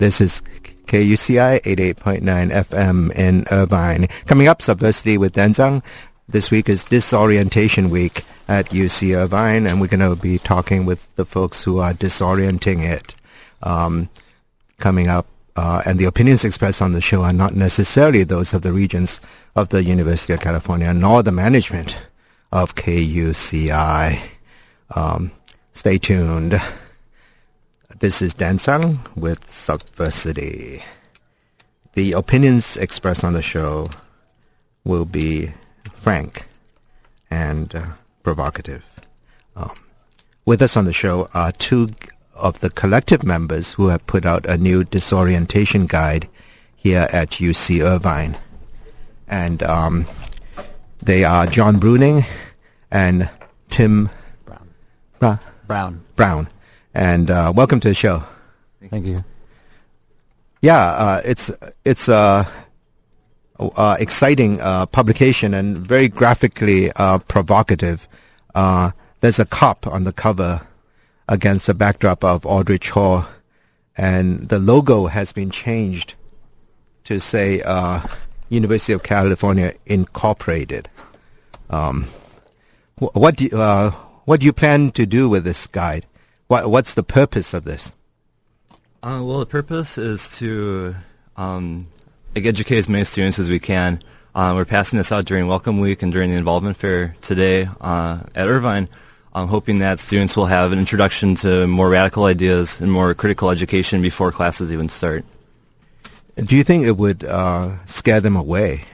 This is KUCI 88.9 FM in Irvine. Coming up, Subversity with Dan Tsang. This week is Disorientation Week at UC Irvine, and we're going to be talking with the folks who are disorienting it. Um, coming up, uh, and the opinions expressed on the show are not necessarily those of the regents of the University of California, nor the management of KUCI. Um, stay tuned. This is Dan Tsang with Subversity. The opinions expressed on the show will be frank and uh, provocative. Um, with us on the show are two of the collective members who have put out a new disorientation guide here at UC Irvine. And um, they are John Bruning and Tim Brown. Bra- Brown. Brown. And uh, welcome to the show. Thank you. Yeah, uh, it's it's a, a exciting uh, publication and very graphically uh, provocative. Uh, there's a cop on the cover against the backdrop of Aldrich Hall, and the logo has been changed to say uh, University of California Incorporated. Um, what do you, uh, what do you plan to do with this guide? What what's the purpose of this? Uh, well, the purpose is to um, like educate as many students as we can. Uh, we're passing this out during Welcome Week and during the Involvement Fair today uh, at Irvine. I'm hoping that students will have an introduction to more radical ideas and more critical education before classes even start. Do you think it would uh, scare them away?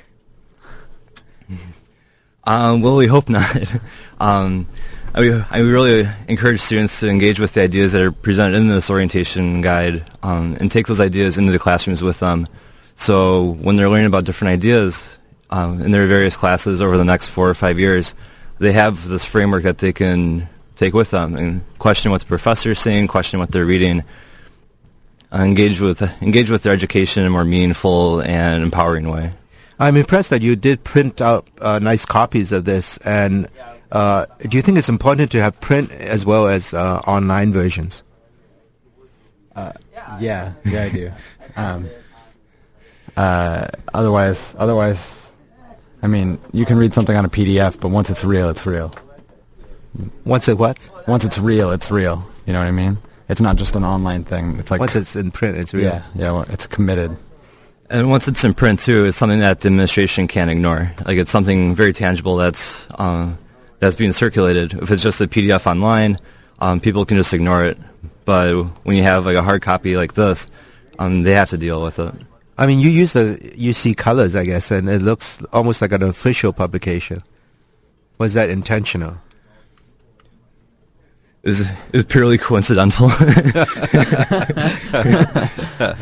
Um, well, we hope not. um, I, I really encourage students to engage with the ideas that are presented in this orientation guide um, and take those ideas into the classrooms with them. So when they're learning about different ideas um, in their various classes over the next four or five years, they have this framework that they can take with them and question what the professor is saying, question what they're reading, uh, engage with engage with their education in a more meaningful and empowering way. I'm impressed that you did print out uh, nice copies of this. And uh, do you think it's important to have print as well as uh, online versions? Uh, yeah, yeah, I do. Um, uh, otherwise, otherwise, I mean, you can read something on a PDF, but once it's real, it's real. Once it what? Once it's real, it's real. You know what I mean? It's not just an online thing. It's like Once it's in print, it's real. yeah, yeah. well, It's committed. And once it's in print too, it's something that the administration can't ignore. Like it's something very tangible that's uh, that's being circulated. If it's just a PDF online, um, people can just ignore it. But when you have like a hard copy like this, um, they have to deal with it. I mean, you use the UC colors, I guess, and it looks almost like an official publication. Was that intentional? Is was purely coincidental.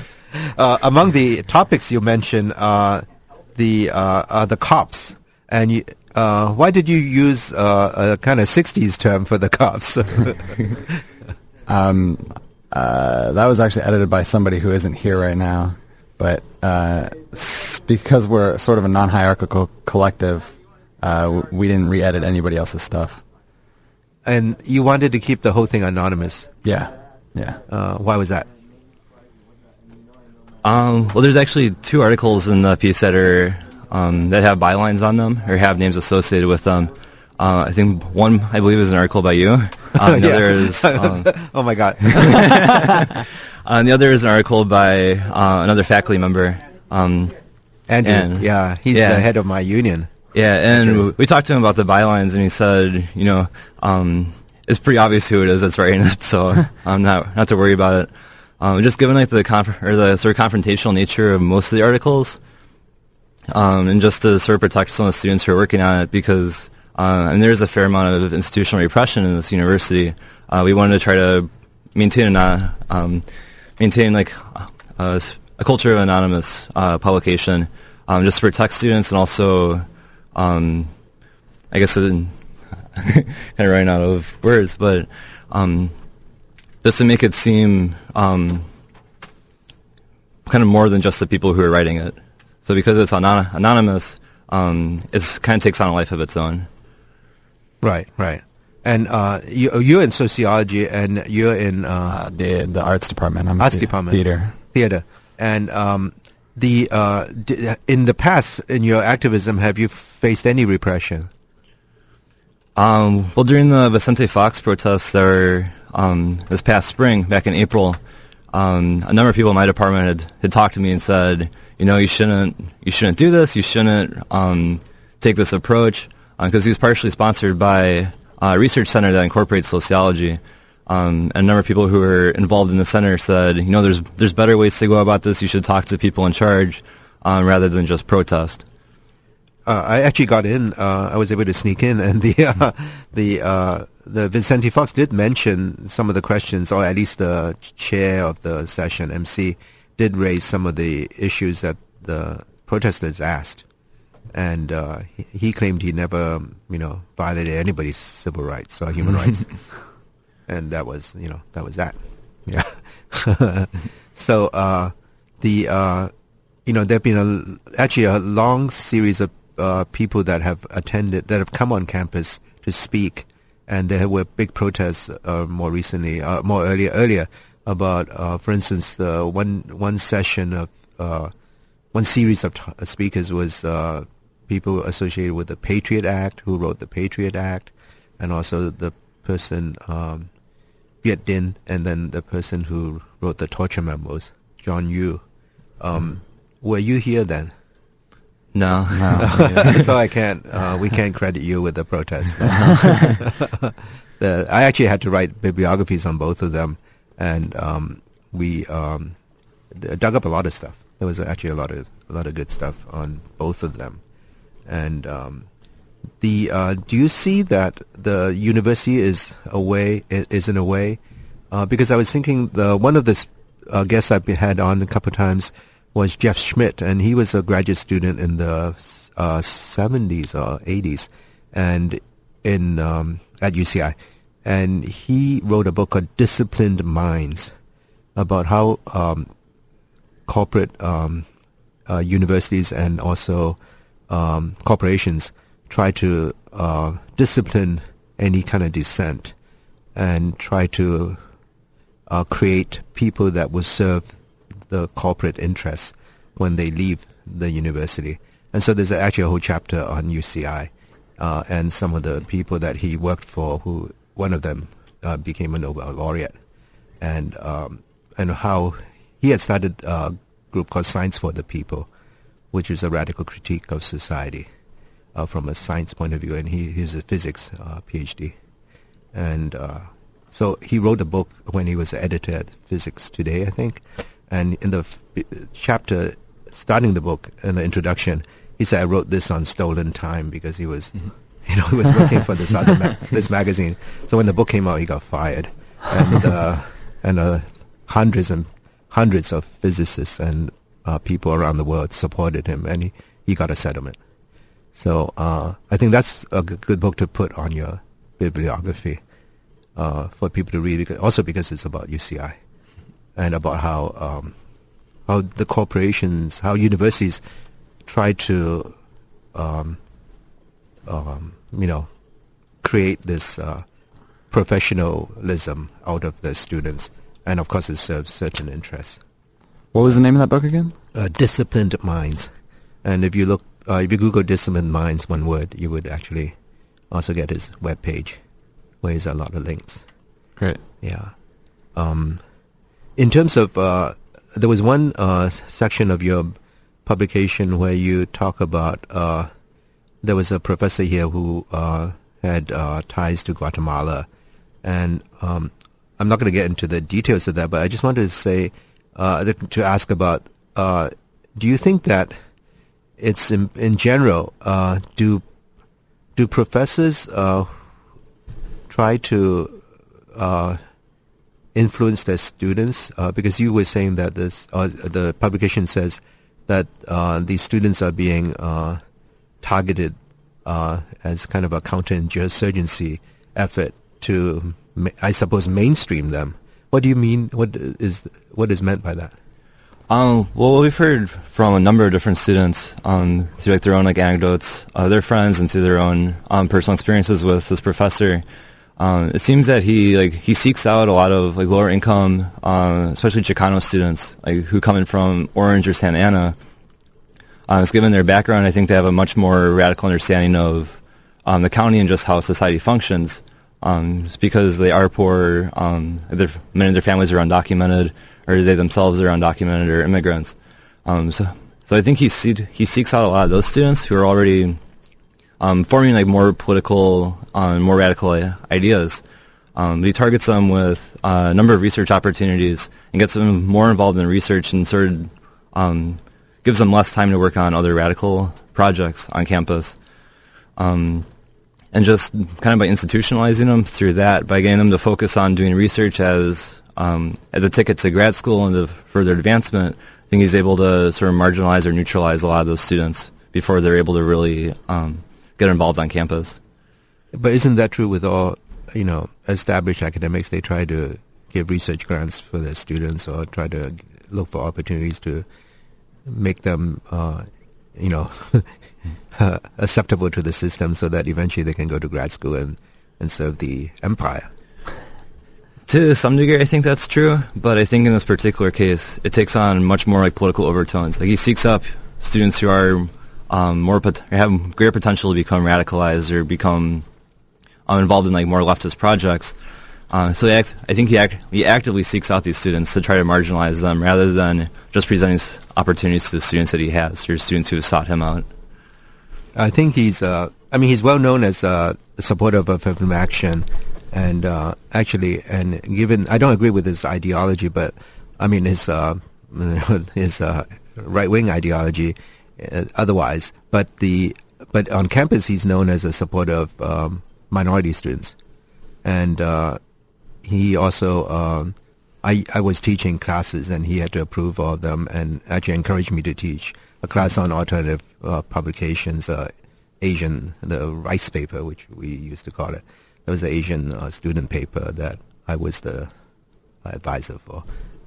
Uh, among the topics you mentioned, uh, the uh, are the cops, and you, uh, why did you use uh, a kind of '60s term for the cops? Um, uh, that was actually edited by somebody who isn't here right now, but uh, s- because we're sort of a non-hierarchical collective, uh, w- we didn't re-edit anybody else's stuff. and you wanted to keep the whole thing anonymous. Yeah, yeah. Uh, why was that? Um, well, there's actually two articles in the piece that are um, that have bylines on them or have names associated with them. Uh, I think one, I believe, is an article by you. Um, the other is um, oh my God! uh, and the other is an article by uh, another faculty member. Um, Andrew, And- yeah, he's yeah. the head of my union. yeah, and we talked to him about the bylines, and he said, you know, um, it's pretty obvious who it is that's writing it, so I'm not not to worry about it. Um, just given like the conf- or the sort of confrontational nature of most of the articles, um, and just to sort of protect some of the students who are working on it, because uh, and there's a fair amount of institutional repression in this university. Uh, we wanted to try to maintain a um, maintain like a, a culture of anonymous uh, publication, um, just to protect students and also, um, I guess, kind of running out of words, but um, just to make it seem um, kind of more than just the people who are writing it. So because it's anon- anonymous, um, it kind of takes on a life of its own. Right, right. And uh, you, you're in sociology, and you're in uh, Uh, the the arts department. I'm Arts the- department. theater. theater. And um, the uh, d- in the past, in your activism, have you faced any repression? Um, well, during the Vicente Fox protests that were um, this past spring, back in April, um, a number of people in my department had, had talked to me and said, you know, you shouldn't you shouldn't do this. You shouldn't um, take this approach because he was partially sponsored by a research center that incorporates sociology. Um, and a number of people who were involved in the center said, you know, there's there's better ways to go about this. You should talk to people in charge um, rather than just protest. Uh, I actually got in. Uh, I was able to sneak in, and the uh, the uh, the Vicente Fox did mention some of the questions, or at least the chair of the session, MC, did raise some of the issues that the protesters asked, and uh, he, he claimed he never, you know, violated anybody's civil rights or human rights, and that was, you know, that was that. Yeah. so uh, the uh, you know, there've been a actually a long series of uh, people that have attended, that have come on campus to speak, and there were big protests uh, more recently, uh, more earlier, earlier about, uh, for instance, the one one session of uh, one series of t- speakers was uh, people associated with the Patriot Act, who wrote the Patriot Act, and also the person um, Viet Dinh, and then the person who wrote the torture memos, John Yoo. Um, were you here then? No. so I can't. Uh, we can't credit you with the protest. the, I actually had to write bibliographies on both of them, and um, we um, dug up a lot of stuff. There was actually a lot of a lot of good stuff on both of them, and um, the uh, do you see that the university is a way is in a way? Uh, because I was thinking the one of the uh, guests I've had on a couple of times was Jeff Schmidt, and he was a graduate student in the uh, 70s or 80s, and in um, at UCI, and he wrote a book called Disciplined Minds about how um, corporate um, uh, universities and also um, corporations try to uh, discipline any kind of dissent and try to uh, create people that will serve the corporate interests when they leave the university. And so there's actually a whole chapter on UCI uh, and some of the people that he worked for, who one of them uh, became a Nobel laureate, and um, and how he had started a group called Science for the People, which is a radical critique of society uh, from a science point of view, and he he's a physics uh, PhD, and uh, so he wrote a book when he was editor at Physics Today, I think, and in the f- chapter starting the book in the introduction, he said, "I wrote this on stolen time because he was." You know, he was working for this other ma- this magazine. So when the book came out, he got fired, and uh, and uh, hundreds and hundreds of physicists and uh, people around the world supported him, and he, he got a settlement. So uh, I think that's a g- good book to put on your bibliography uh, for people to read. Also because it's about UCI and about how um, how the corporations, how universities try to um, um, you know create this uh, professionalism out of the students, and of course it serves certain interests. What was the name of that book again? Uh, disciplined minds, and if you look, uh, if you Google disciplined minds, one word, you would actually also get his web page, where there's a lot of links. Great. Yeah. Um, in terms of, uh, there was one uh, section of your publication where you talk about uh, there was a professor here who uh, had uh, ties to Guatemala, and um, I'm not going to get into the details of that, but I just wanted to say uh, to ask about: uh, Do you think that it's in, in general uh, do do professors uh, try to influence their students? Because you were saying that this, the publication says that these students are being targeted uh, as kind of a counterinsurgency effort to, I suppose, mainstream them. What do you mean? What is what is meant by that? Um, well, we've heard from a number of different students um, through like their own like anecdotes, uh, their friends, and through their own um, personal experiences with this professor. Um, it seems that he like he seeks out a lot of like lower income, um, especially Chicano students, like who come in from Orange or Santa Ana. Uh, it's given their background, I think they have a much more radical understanding of um, the county and just how society functions. Um, because they are poor, um, many of their families are undocumented, or they themselves are undocumented or immigrants. Um, so, so I think he see- he seeks out a lot of those students who are already um, forming like more political, um, more radical ideas. Um, he targets them with uh, a number of research opportunities and gets them more involved in research and sort of um, gives them less time to work on other radical projects on campus. Um, and just kind of by institutionalizing them through that, by getting them to focus on doing research as um, as a ticket to grad school and to further advancement, I think he's able to sort of marginalize or neutralize a lot of those students before they're able to really um, get involved on campus. But isn't that true with all, you know, established academics? They try to give research grants for their students or try to look for opportunities to make them, uh, you know, uh, acceptable to the system so that eventually they can go to grad school and, and serve the empire. To some degree, I think that's true, but I think in this particular case, it takes on much more like political overtones. Like he seeks up students who are um, more pot- have greater potential to become radicalized or become um, involved in like more leftist projects. Uh, so act- I think he, act- he actively seeks out these students to try to marginalize them rather than just presenting opportunities to the students that he has or students who have sought him out. I think he's, uh, I mean, he's well known as uh, a supporter of affirmative action, and uh, actually, and given, I don't agree with his ideology, but I mean his uh, his uh, right wing ideology, otherwise, but the but on campus he's known as a supporter of um, minority students, and he also. Um, I, I was teaching classes and he had to approve of them and actually encouraged me to teach a class on alternative uh, publications, uh, Asian, the rice paper, which we used to call it. It was an Asian uh, student paper that I was the advisor for.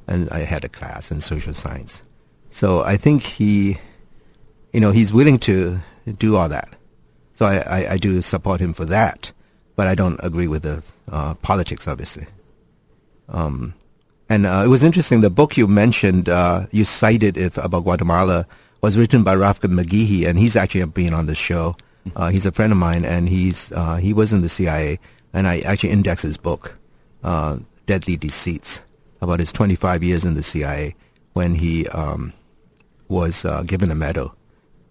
And I had a class in social science. So I think he, you know, he's willing to do all that. So I, I, I do support him for that, but I don't agree with the uh, politics, obviously. Um, and uh, it was interesting. The book you mentioned, uh, you cited it about Guatemala, was written by Ralph McGehee, and he's actually been on the show. Uh, he's a friend of mine, and he's uh, he was in the CIA, and I actually indexed his book, uh, Deadly Deceits, about his 25 years in the CIA when he um, was uh, given a medal,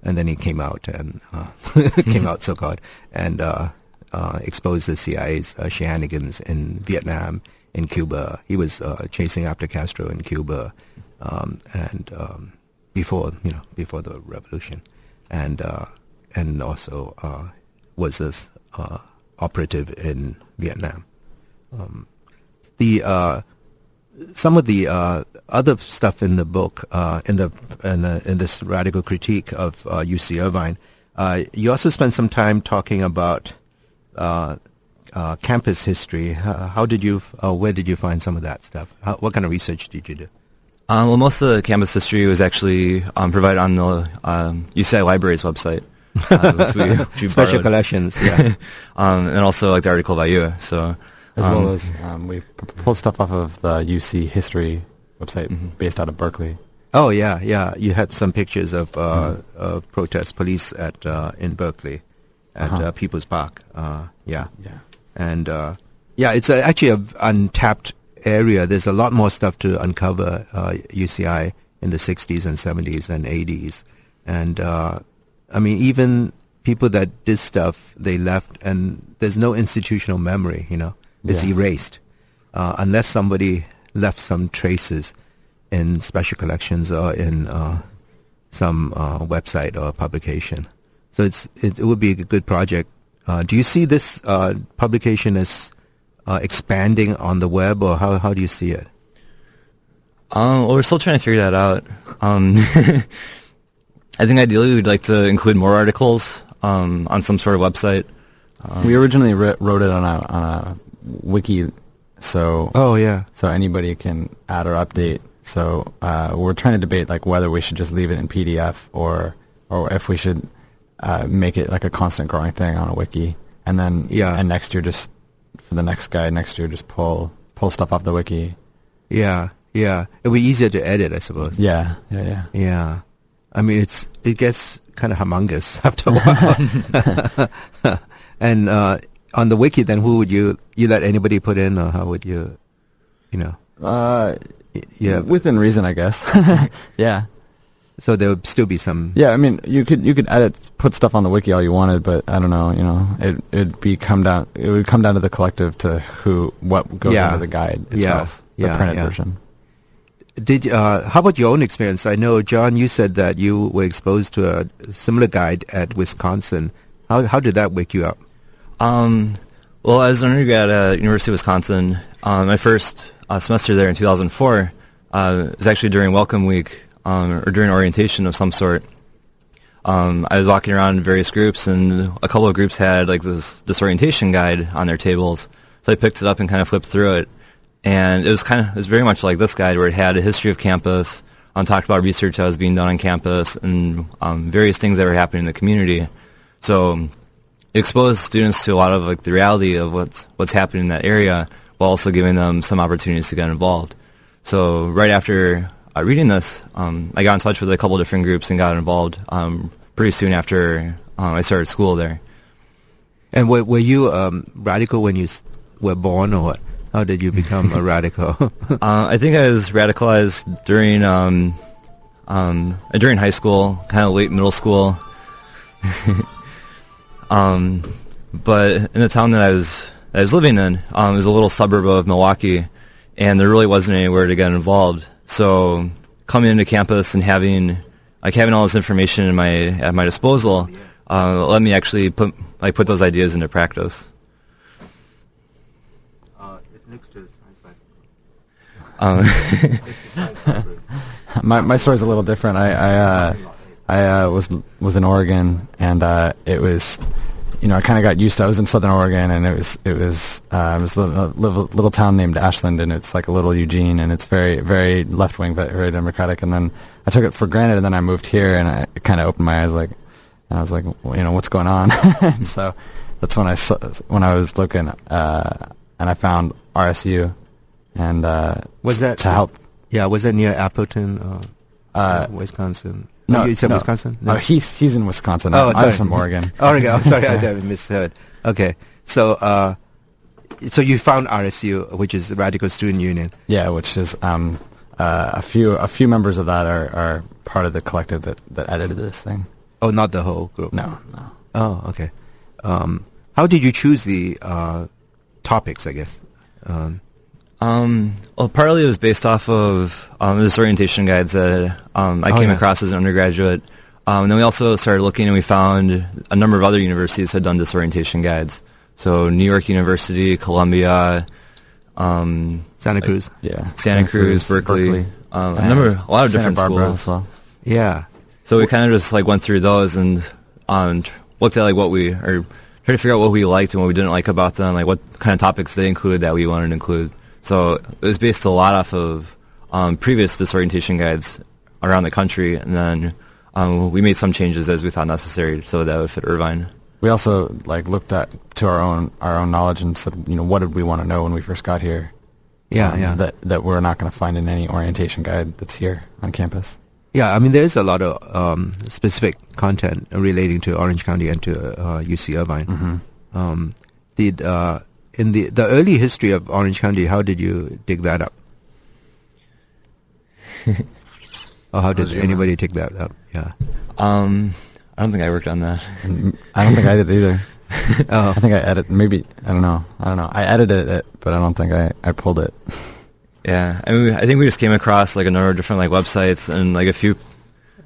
and then he came out and uh, came out so called and uh, uh, exposed the CIA's uh, shenanigans in Vietnam, in Cuba. He was uh, chasing after Castro in Cuba, um, and um, before you know before the revolution, and uh, and also uh, was this operative in Vietnam. Um, the some of the uh, other stuff in the book, uh, in the in, the, in this radical critique of uh, UC Irvine, you also spent some time talking about campus history. How, how did you, uh, where did you find some of that stuff? How, what kind of research did you do? Um, well, most of the campus history was actually um, provided on the um, UCI Library's website. uh, which we, which we Special borrowed. collections, yeah. um, and also like the article by you. So as um, well as um, we pulled stuff off of the UC history website Mhm. based out of Berkeley. oh yeah, yeah. You had some pictures of uh, uh, protest police at uh, in Berkeley, at Uh-huh. uh, People's Park. Uh, yeah. Yeah. and uh, yeah, it's actually an untapped area. There's a lot more stuff to uncover uh, UCI in the 60s and 70s and 80s, and uh, I mean even people that did stuff they left, and there's no institutional memory. You know, it's Yeah. erased uh, unless somebody left some traces in special collections or in uh, some uh, website or publication. So it's it, it would be a good project. Uh, do you see this uh, publication as uh, expanding on the web, or how how do you see it? Um, well, we're still trying to figure that out. Um, I think ideally we'd like to include more articles um, on some sort of website. Um, we originally writ- wrote it on a, on a wiki, so Oh yeah, so anybody can add or update. So uh, we're trying to debate like whether we should just leave it in PDF or or if we should uh, make it like a constant growing thing on a wiki, and then Yeah. and next year just for the next guy next year, just pull pull stuff off the wiki. Yeah, yeah. It'll be easier to edit, I suppose. Yeah, yeah, yeah. Yeah. I mean, it's it gets kind of humongous after a while. and uh, on the wiki, then who would you you let anybody put in, or how would you, you know? Uh, Yeah. within reason, I guess. yeah, So there would still be some. yeah. I mean, you could you could edit, put stuff on the wiki all you wanted, but I don't know. You know, it it'd be come down. It would come down to the collective to who what goes Yeah. into the guide Yeah. itself, the Yeah, printed yeah. version. Did uh, how about your own experience? I know, John, you said that you were exposed to a similar guide at Wisconsin. How how did that wake you up? Um, well, as an undergrad at University of Wisconsin, um, my first uh, semester there in 2004 uh, was actually during Welcome Week um, or during orientation of some sort. Um, I was walking around in various groups, and a couple of groups had like this disorientation guide on their tables. So I picked it up and kind of flipped through it, and it was kind of it was very much like this guide where it had a history of campus, um, talked about research that was being done on campus, and um, various things that were happening in the community. So um, it exposed students to a lot of like the reality of what's what's happening in that area, while also giving them some opportunities to get involved. So right after uh, reading this, um, I got in touch with a couple different groups and got involved um, pretty soon after um, I started school there. And were were you um, radical when you were born, or what? How did you become a radical? Uh, I think I was radicalized during um, um, during high school, kind of late middle school. um, but in the town that I was that I was living in, um, it was a little suburb of Milwaukee, and there really wasn't anywhere to get involved. So coming into campus and having like having all this information in my at my disposal uh, let me actually put like put those ideas into practice. it's next to Um, My my story's a little different. I I uh, I uh, was was in Oregon, and uh, it was, you know, I kind of got used to. I was in Southern Oregon, and it was it was uh, it was a little, little, town named Ashland, and it's like a little Eugene, and it's very very left wing, but very democratic. And then I took it for granted, and then I moved here, and I kind of opened my eyes, like, and I was like, well, you know, what's going on? so that's when I saw, when I was looking, uh, and I found RSU, and uh, Was that to help? Yeah, was that near Appleton, uh, Uh, Wisconsin? No, Oh, you said no. Wisconsin. Oh, he's he's in Wisconsin. Oh, I, was from Oregon. Oregon. Oh, sorry, I, misheard. Okay, so uh, so you found RSU, which is Radical Student Union. Yeah, which is um, uh, a few a few members of that are, are part of the collective that, that edited this thing. Oh, not the whole group. No, no. Oh, okay. Um, how did you choose the uh, topics? I guess. Um, Um, well, partly it was based off of um, the disorientation guides that um, I Oh, came yeah. across as an undergraduate. Um, and then we also started looking, and we found a number of other universities had done disorientation guides. So New York University, Columbia, um, Santa Cruz. Yeah, Santa, Cruz, Berkeley, Um, a number, a lot of Santa different Barbara schools. as well. Yeah. So we kind of just like went through those and um, looked at like what we or tried to figure out what we liked and what we didn't like about them, like what kind of topics they included that we wanted to include. So it was based a lot off of um, previous disorientation guides around the country, and then um, we made some changes as we thought necessary so that would fit Irvine. We also like looked at to our own our own knowledge and said, you know, what did we want to know when we first got here? Yeah, Um, yeah. That that we're not going to find in any orientation guide that's here on campus. Yeah, I mean, there's a lot of um, specific content relating to Orange County and to uh, UC Irvine. Mm-hmm. Um, did uh, in the the early history of Orange County, how did you dig that up? or how did How's your anybody take that up? Yeah. Um, I don't think I worked on that. I don't think I did either. Oh. I think I edit maybe I don't know I don't know I edited it but I don't think I, I pulled it. Yeah, I mean, I think we just came across like a number of different like websites and like a few, just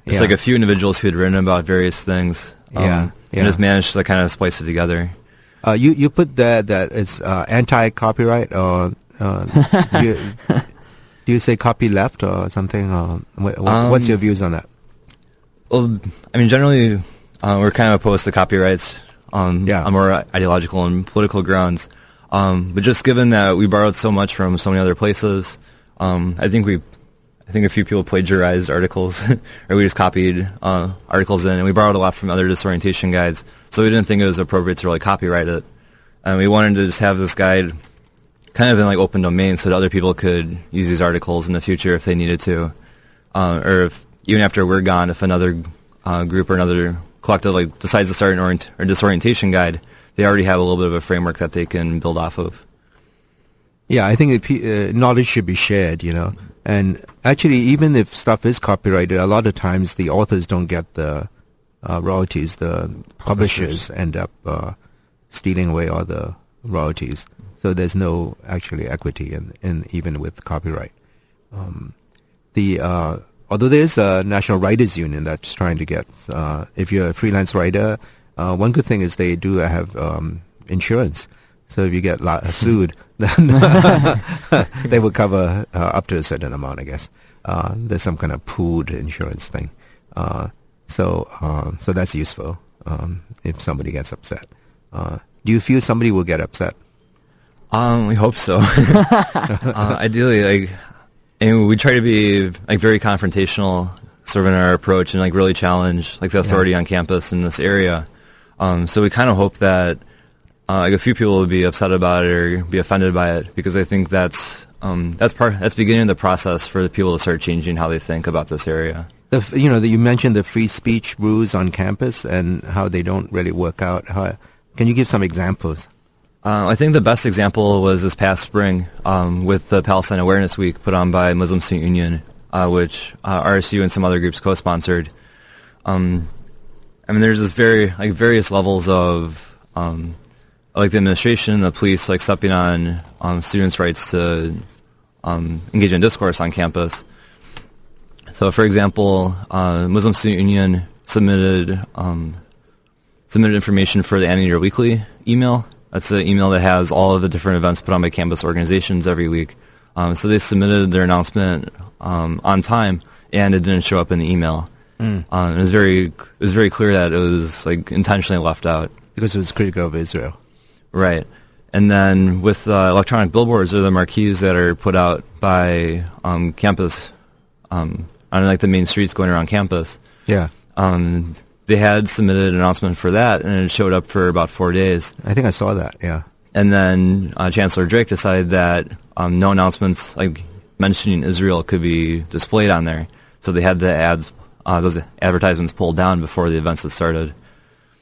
Yeah. like a few individuals who had written about various things. um, Yeah, yeah. and just managed to kind of splice it together. Uh, you you put that that it's uh, anti-copyright or uh, do, you, do you say copy left or something? Or what, what's Um, your views on that? Well, I mean, generally, uh, we're kind of opposed to copyrights on, Yeah. on more ideological and political grounds. Um, but just given that we borrowed so much from so many other places, um, I think we, I think a few people plagiarized articles, or we just copied uh, articles in, and we borrowed a lot from other disorientation guides. So we didn't think it was appropriate to really copyright it. and we wanted to just have this guide kind of in like open domain so that other people could use these articles in the future if they needed to, uh, or if even after we're gone, if another uh, group or another collective like decides to start an orient- or disorientation guide, they already have a little bit of a framework that they can build off of. Yeah, I think it, uh, knowledge should be shared, you know. And actually, even if stuff is copyrighted, a lot of times the authors don't get the royalties. The publishers, end up uh, stealing away all the royalties. So there's no actually equity in, in even with copyright. Um, the uh, although there's a national writers union that's trying to get uh, if you're a freelance writer, uh, one good thing is they do have um, insurance. So if you get la- sued, then they will cover uh, up to a certain amount, I guess. Uh, there's some kind of pooled insurance thing. So uh, so that's useful um, if somebody gets upset. Uh, do you feel somebody will get upset? Um, we hope so. uh, ideally, like, and we try to be like very confrontational, sort of in our approach, and like really challenge like the authority on campus in this area. Um, so we kind of hope that uh, like a few people will be upset about it or be offended by it because I think that's um, that's part that's beginning the process for the people to start changing how they think about this area. The, you know, the, you mentioned the free speech rules on campus and how they don't really work out. How, can you give some examples? Uh, I think the best example was this past spring um, with the Palestine Awareness Week put on by Muslim Student Union, uh, which uh, RSU and some other groups co-sponsored. Um, I mean, there's this very like various levels of um, like the administration, the police, like stepping on um, students' rights to um, engage in discourse on campus. So, for example, uh, Muslim Student Union submitted um, submitted information for the Anteater Weekly email. That's the email that has all of the different events put on by campus organizations every week. Um, so they submitted their announcement um, on time, and it didn't show up in the email. Mm. Um, it was very it was very clear that it was like intentionally left out. Because it was critical of Israel. Right. And then with uh, electronic billboards or the marquees that are put out by um, campus um, on like the main streets going around campus, Yeah. um, they had submitted an announcement for that, and it showed up for about four days. I think I saw that, yeah. And then uh, Chancellor Drake decided that um, no announcements like mentioning Israel could be displayed on there, so they had the ads, uh, those advertisements pulled down before the events had started.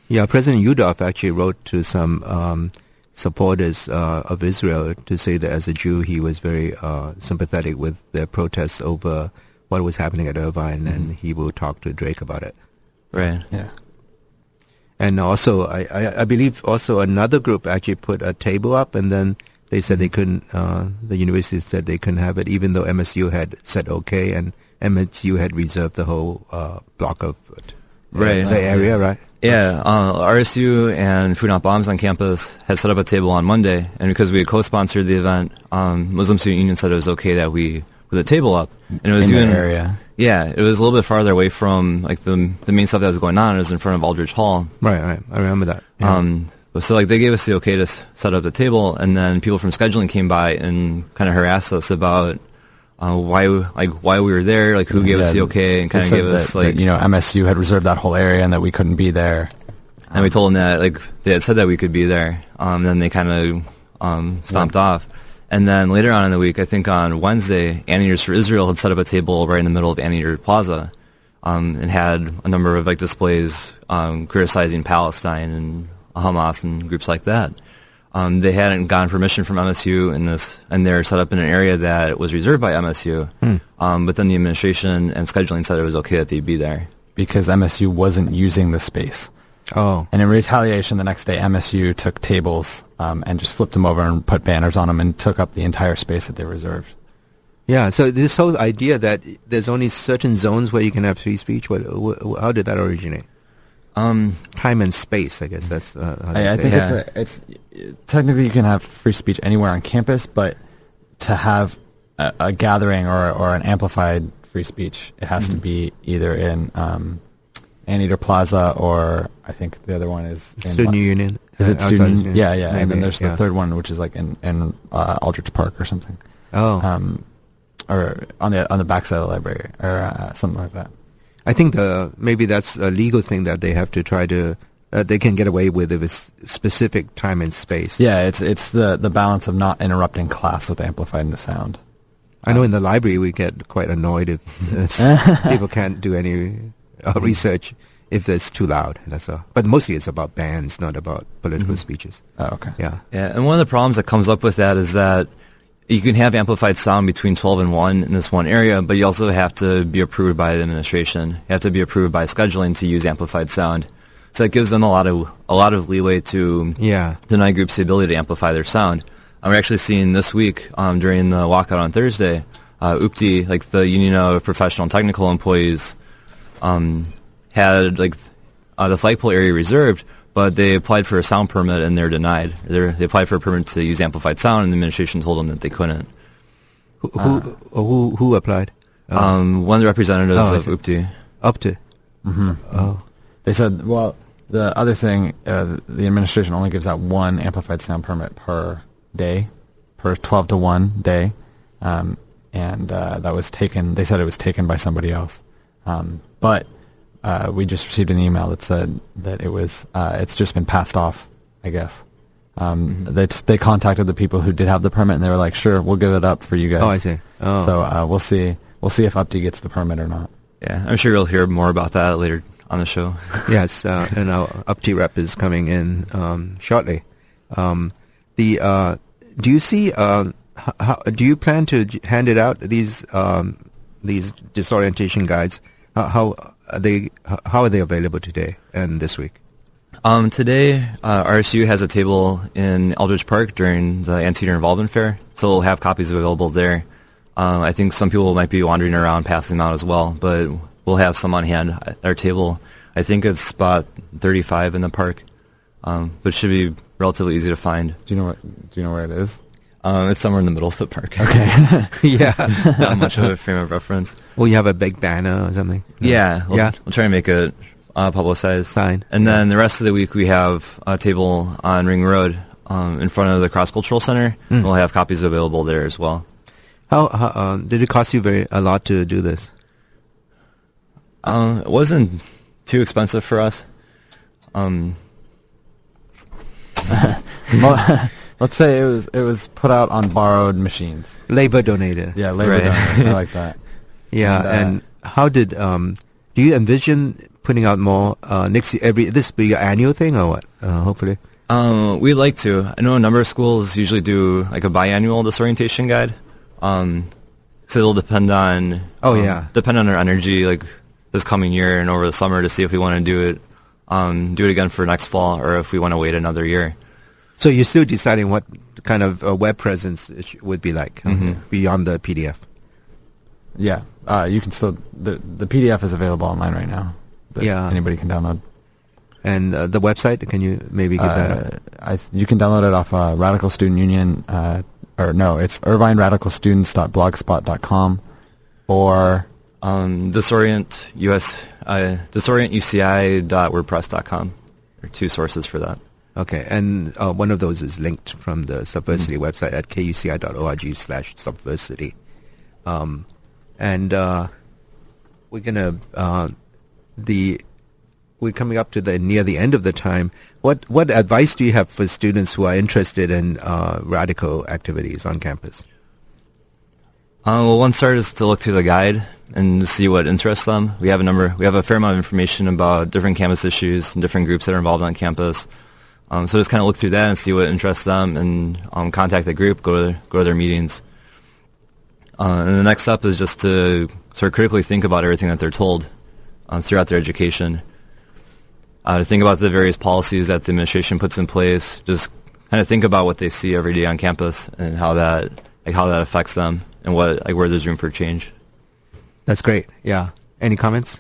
Yeah, President Yudof actually wrote to some um, supporters uh, of Israel to say that as a Jew he was very uh, sympathetic with their protests over what was happening at Irvine, and he will talk to Drake about it. Right. Yeah. And also, I, I, I believe also another group actually put a table up, and then they said they couldn't. Uh, the university said they couldn't have it, even though MSU had said okay, and MSU had reserved the whole uh, block of it. Right. the area, right? Yeah, uh, RSU and Food Not Bombs on campus had set up a table on Monday, and because we had co-sponsored the event, um, Muslim Student Union said it was okay that we put a table up, and it was In that even area. Yeah, it was a little bit farther away from like the the main stuff that was going on. It was in front of Aldrich Hall. Right, right. I remember that. Yeah. Um, so like they gave us the okay to s- set up the table, and then people from scheduling came by and kind of harassed us about uh, why like why we were there, like who gave us the okay, and kind of gave us like that, you know MSU had reserved that whole area and that we couldn't be there. And we told them that like they had said that we could be there. Um, then they kind of um, stomped off. And then later on in the week, I think on Wednesday, Anteaters for Israel had set up a table right in the middle of Anteater Plaza, um, and had a number of like displays um, criticizing Palestine and Hamas and groups like that. Um, they hadn't gotten permission from MSU in this, and they're set up in an area that was reserved by MSU. Um, but then the administration and scheduling said it was okay that they'd be there. because MSU wasn't using the space. oh, And in retaliation, the next day, MSU took tables um, and just flipped them over and put banners on them and took up the entire space that they reserved. yeah. So this whole idea that there's only certain zones where you can have free speech, what, wh- how did that originate? Um, Time and space, I guess. That's uh, I, I think. Yeah. it's, a, it's technically you can have free speech anywhere on campus, but to have a, a gathering or or an amplified free speech, it has to be either in um, Anteater Plaza or I think the other one is in student union. Is uh, it outside student? union. Yeah, yeah. and then there's yeah. the third one, which is like in in uh, Aldrich Park or something, Oh, um, or on the on the backside of the library or uh, something like that. I think the maybe that's a legal thing that they have to try to uh, they can get away with if it's specific time and space. Yeah, it's it's the the balance of not interrupting class with amplified sound. I know in the library we get quite annoyed if people can't do any uh, research if it's too loud. That's all. But mostly it's about bands, not about political speeches. Oh, okay. Yeah. Yeah, and one of the problems that comes up with that is that you can have amplified sound between 12 and 1 in this one area, but you also have to be approved by the administration. You have to be approved by scheduling to use amplified sound. So that gives them a lot of a lot of leeway to Yeah. deny groups the ability to amplify their sound. We're actually seeing this week um, during the walkout on Thursday, uh, UPTE, like the Union of Professional and Technical Employees, um, had like uh, the flagpole area reserved, but they applied for a sound permit and they're denied. They're, they applied for a permit to use amplified sound, and the administration told them that they couldn't. Who who, who, who applied? Uh, Um, one of the representatives Oh, of see. UPTE. up to. hmm Oh. They said, well, the other thing, uh, the administration only gives out one amplified sound permit per day, per 12 to 1 day. Um, and uh, that was taken, they said it was taken by somebody else. Um, but uh, we just received an email that said that it was, uh, it's just been passed off, I guess. Um, they, they contacted the people who did have the permit and they were like, sure, we'll give it up for you guys. Oh, I see. Oh. So uh, we'll see. We'll see if UPTE gets the permit or not. Yeah, I'm sure you'll hear more about that later on the show. yes, uh, and our UPT rep is coming in um, shortly. Um, the uh, do you see? Uh, how, do you plan to hand it out these um, these disorientation guides? How, how are they? How are they available today and this week? Um, today, uh, RSU has a table in Aldrich Park during the Anteater Involvement Fair, so we'll have copies available there. Um, I think some people might be wandering around passing them out as well, but we'll have some on hand at our table. I think it's spot 35 in the park, um, but it should be relatively easy to find. Do you know what? Do you know where it is? Um, it's somewhere in the middle of the park. Okay. yeah. Not much of a frame of reference. Well, you have a big banner or something. Yeah, we'll, yeah. we'll try and make it uh, publicized. Fine. And then the rest of the week we have a table on Ring Road um, in front of the Cross Cultural Center. Mm. We'll have copies available there as well. How, how uh, did it cost you very a lot to do this? Um, it wasn't too expensive for us. Um, Well, Let's say it was it was put out on borrowed machines. Labor donated. Yeah, labor Right. donated. I like that. Yeah, And, uh, and how did um, do you envision putting out more uh, next year? Every this be your annual thing or what? Uh, hopefully. Um, we'd like to. I know a number of schools usually do like a biannual disorientation guide. Um, so it'll depend on. Oh, um, yeah. Depend on our energy, like this coming year and over the summer, to see if we want to do it, um, do it again for next fall, or if we want to wait another year. So you're still deciding what kind of uh, web presence it sh- would be like uh, Mhm. beyond the PDF. Yeah, uh, you can still the the PDF is available online right now. Yeah. anybody can download. And uh, the website, can you maybe give that Uh? I you can download it off uh, Radical Student Union, uh, or no, it's IrvineRadicalStudents.blogspot.com, or Um, disorient us uh, disorientuci.wordpress.com There are two sources for that. Okay, and uh, one of those is linked from the Subversity website at kuci.org slash subversity. Um, and uh, we're gonna uh, the we're coming up to the near the end of the time. What what advice do you have for students who are interested in uh, radical activities on campus? Uh, well, one start is to look through the guide and see what interests them. We have a number, we have a fair amount of information about different campus issues and different groups that are involved on campus. Um, so just kind of look through that and see what interests them, and um, contact the group, go to their, go to their meetings. Uh, and the next step is just to sort of critically think about everything that they're told uh, throughout their education. Uh, think about the various policies that the administration puts in place. Just kind of think about what they see every day on campus and how that like how that affects them and what like where there's room for change. That's great. Yeah. Any comments?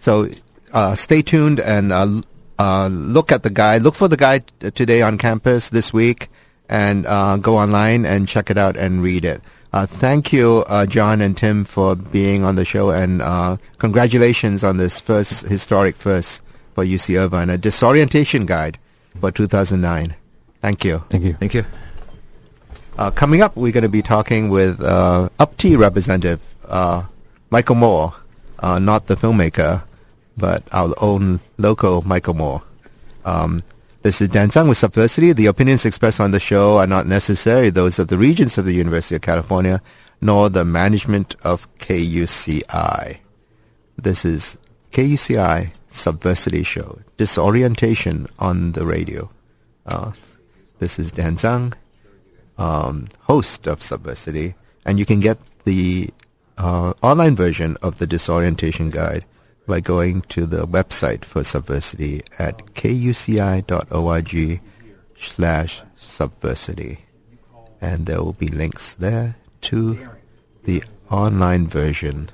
So uh, stay tuned and uh, uh, look at the guide. Look for the guide today on campus this week, and uh, go online and check it out and read it. Uh, thank you, uh, John and Tim, for being on the show, and uh, congratulations on this first historic first for UC Irvine, a disorientation guide for 2009. Thank you. thank you. Thank you. Uh, coming up, we're going to be talking with uh, UPT representative uh, Michael Moore, uh, not the filmmaker, but our own local Michael Moore. Um, this is Dan Tsang with Subversity. The opinions expressed on the show are not necessarily those of the Regents of the University of California, nor the management of KUCI. This is KUCI Subversity Show, Disorientation on the Radio. Uh, this is Dan Tsang, um, host of Subversity, and you can get the uh, online version of the Disorientation Guide by going to the website for Subversity at kuci.org slash subversity. And there will be links there to the online version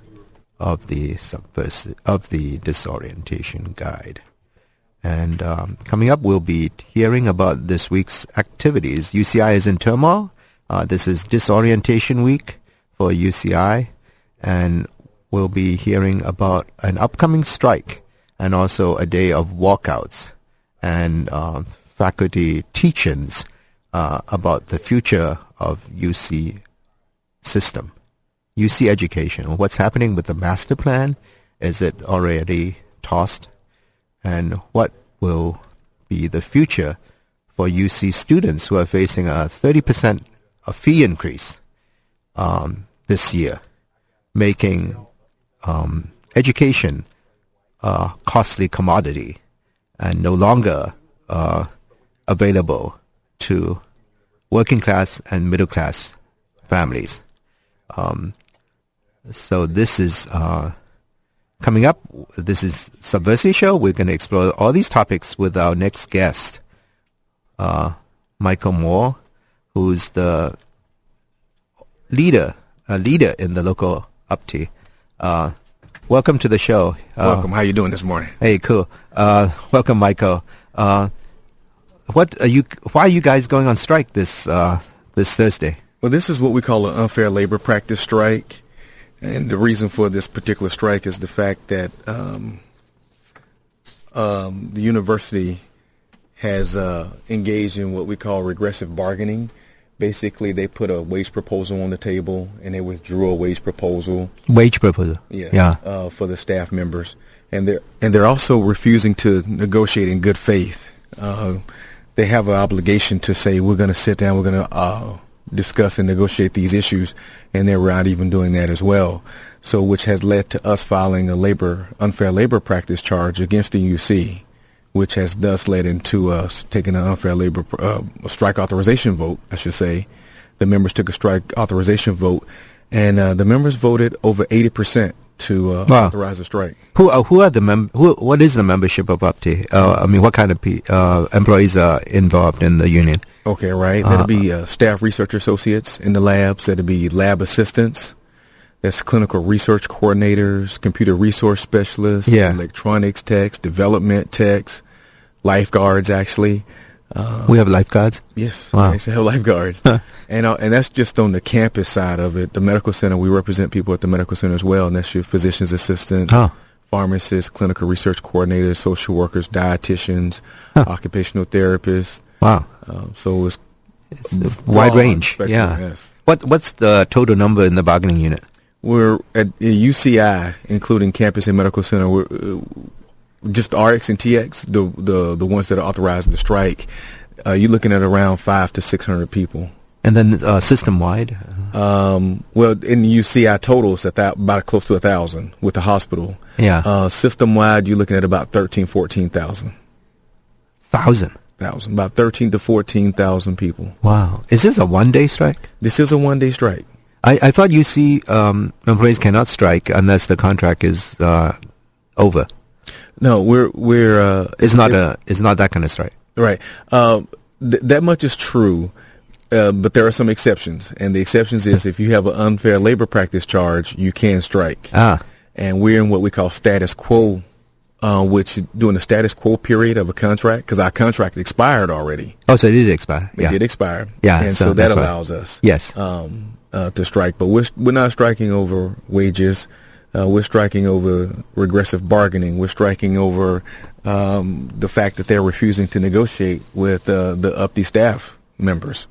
of the subvers- of the disorientation guide. And um, coming up, we'll be hearing about this week's activities. UCI is in turmoil. Uh, this is Disorientation Week for UCI, and we'll be hearing about an upcoming strike and also a day of walkouts and uh, faculty teach-ins uh, about the future of UC system, UC education. What's happening with the master plan? Is it already tossed? And what will be the future for UC students who are facing a 30% a fee increase um, this year, making um, education a costly commodity and no longer uh, available to working class and middle class families. Um, so this is uh, coming up. This is Subversity Show. We're going to explore all these topics with our next guest, uh, Michael Moore, who's the leader, a leader in the local UPTE. Uh, welcome to the show. Uh, Welcome. How you doing this morning? Hey, cool. Uh, welcome, Michael. Uh, what are you? Why are you guys going on strike this uh, this Thursday? Well, this is what we call an unfair labor practice strike, and the reason for this particular strike is the fact that um, um, the university has uh, engaged in what we call regressive bargaining. Basically, they put a wage proposal on the table, and they withdrew a wage proposal. Wage proposal. Yeah, Yeah. Uh, for the staff members, and they're and they're also refusing to negotiate in good faith. Uh, they have an obligation to say we're going to sit down, we're going to uh, discuss and negotiate these issues, and they're not even doing that as well. So, which has led to us filing a labor unfair labor practice charge against the UC, which has thus led into us taking an unfair labor uh, strike authorization vote, I should say. The members took a strike authorization vote, and uh, the members voted over 80% to uh, Wow. authorize a strike. Who uh, who are the mem- who, What is the membership of UPTE? Uh, I mean, what kind of pe- uh, employees are involved in the union? Okay, right. Uh, That'll be uh, staff research associates in the labs. That'll be lab assistants. That's clinical research coordinators, computer resource specialists, Yeah. electronics techs, development techs, lifeguards. Actually, uh, We have lifeguards. yes, Wow. we actually have lifeguards, and uh, and that's just on the campus side of it. The medical center, we represent people at the medical center as well, and that's your physician's assistants, Oh. pharmacists, clinical research coordinators, social workers, dietitians, occupational therapists. Wow, Uh, so it's it's a wide range. spectrum, yeah. yes. What what's the total number in the bargaining unit? We're at UCI, including campus and medical center. We're, uh, just RX and TX, the the the ones that are authorized to strike. Uh, you're looking at around five to six hundred people. And then uh, system wide. Um, well, in the UCI total, it's at that, about close to a thousand with the hospital. Yeah. Uh, system wide, you're looking at about 13, 14,000. Thousand. Thousand, about 13 to 14,000 people. Wow. Is this a one day strike? This is a one day strike. I, I thought UC um, employees cannot strike unless the contract is uh, over. No, we're, we're, uh, It's not a it's not that kind of strike. Right. Um, th- that much is true, uh, but there are some exceptions, and the exceptions is if you have an unfair labor practice charge, you can strike. Ah. And we're in what we call status quo, uh, which during the status quo period of a contract, because our contract expired already. Oh, so it did expire. It yeah. did expire. Yeah, And so so, that allows us. Yes. Um, uh, to strike, but we're we're not striking over wages. Uh, we're striking over regressive bargaining. We're striking over um, the fact that they're refusing to negotiate with uh, the UPTE staff members.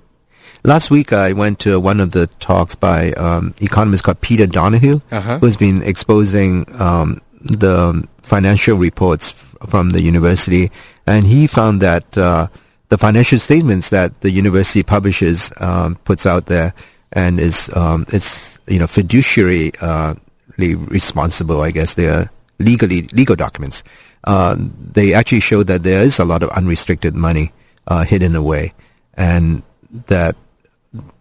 Last week, I went to one of the talks by um, economist called Peter Donahue, Uh-huh. who's been exposing um, the financial reports from the university, and he found that uh, the financial statements that the university publishes um, puts out there and is um, it's you know fiduciary uh, responsible. I guess they are legally legal documents. Uh, they actually show that there is a lot of unrestricted money uh, hidden away, and that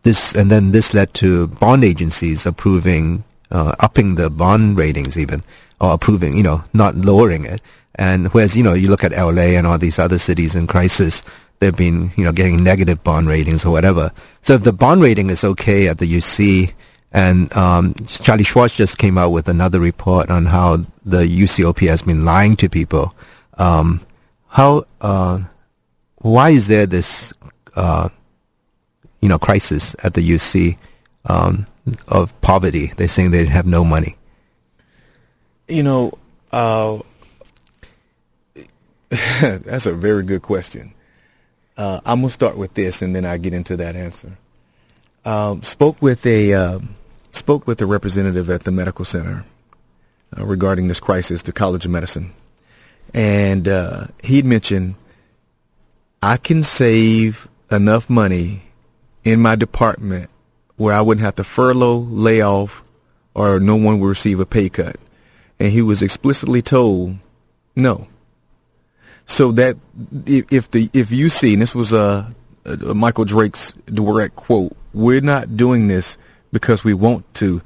this and then this led to bond agencies approving uh, upping the bond ratings even or approving you know not lowering it. And whereas you know you look at LA and all these other cities in crisis, they've been you know getting negative bond ratings or whatever. So if the bond rating is okay at the UC and um, Charlie Schwartz just came out with another report on how the UCOP has been lying to people. Um, how, uh, why is there this, uh, you know, crisis at the UC um, of poverty? They're saying they have no money. You know, uh, that's a very good question. Uh, I'm gonna start with this, and then I get into that answer. Um, spoke with a um, spoke with a representative at the medical center uh, regarding this crisis, the College of Medicine, and uh, he'd mentioned I can save enough money in my department where I wouldn't have to furlough, lay off, or no one will receive a pay cut. And he was explicitly told, no. So that if the if you see, and this was a, a Michael Drake's direct quote, we're not doing this because we want to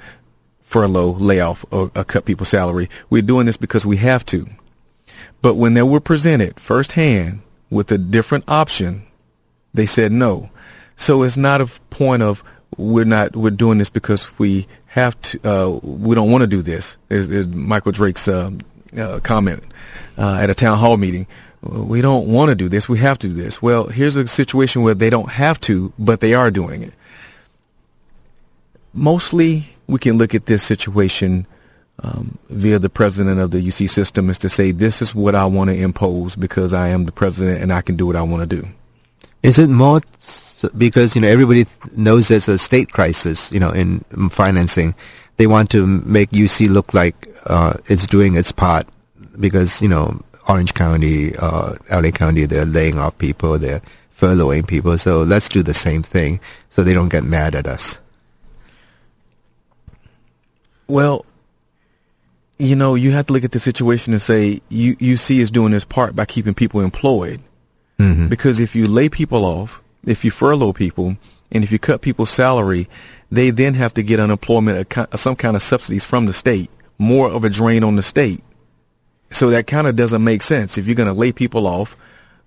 furlough, lay off, or, or cut people's salary. We're doing this because we have to. But when they were presented firsthand with a different option, they said no. So it's not a point of we're not we're doing this because we have to. Uh, we don't want to do this. Is, is Michael Drake's uh, uh, comment uh, at a town hall meeting. We don't want to do this. We have to do this. Well, here's a situation where they don't have to, but they are doing it mostly we can look at this situation um, via the president of the UC system is to say this is what I want to impose because I am the president and I can do what I want to do. Is it more because you know everybody knows there's a state crisis, you know, in financing. They want to make UC look like uh, it's doing its part because you know Orange County, uh, LA County, they're laying off people, they're furloughing people. So let's do the same thing so they don't get mad at us. Well, you know, you have to look at the situation and say you UC is doing its part by keeping people employed. Mm-hmm. Because if you lay people off, if you furlough people, and if you cut people's salary, they then have to get unemployment, some kind of subsidies from the state, more of a drain on the state. So that kind of doesn't make sense. If you're going to lay people off,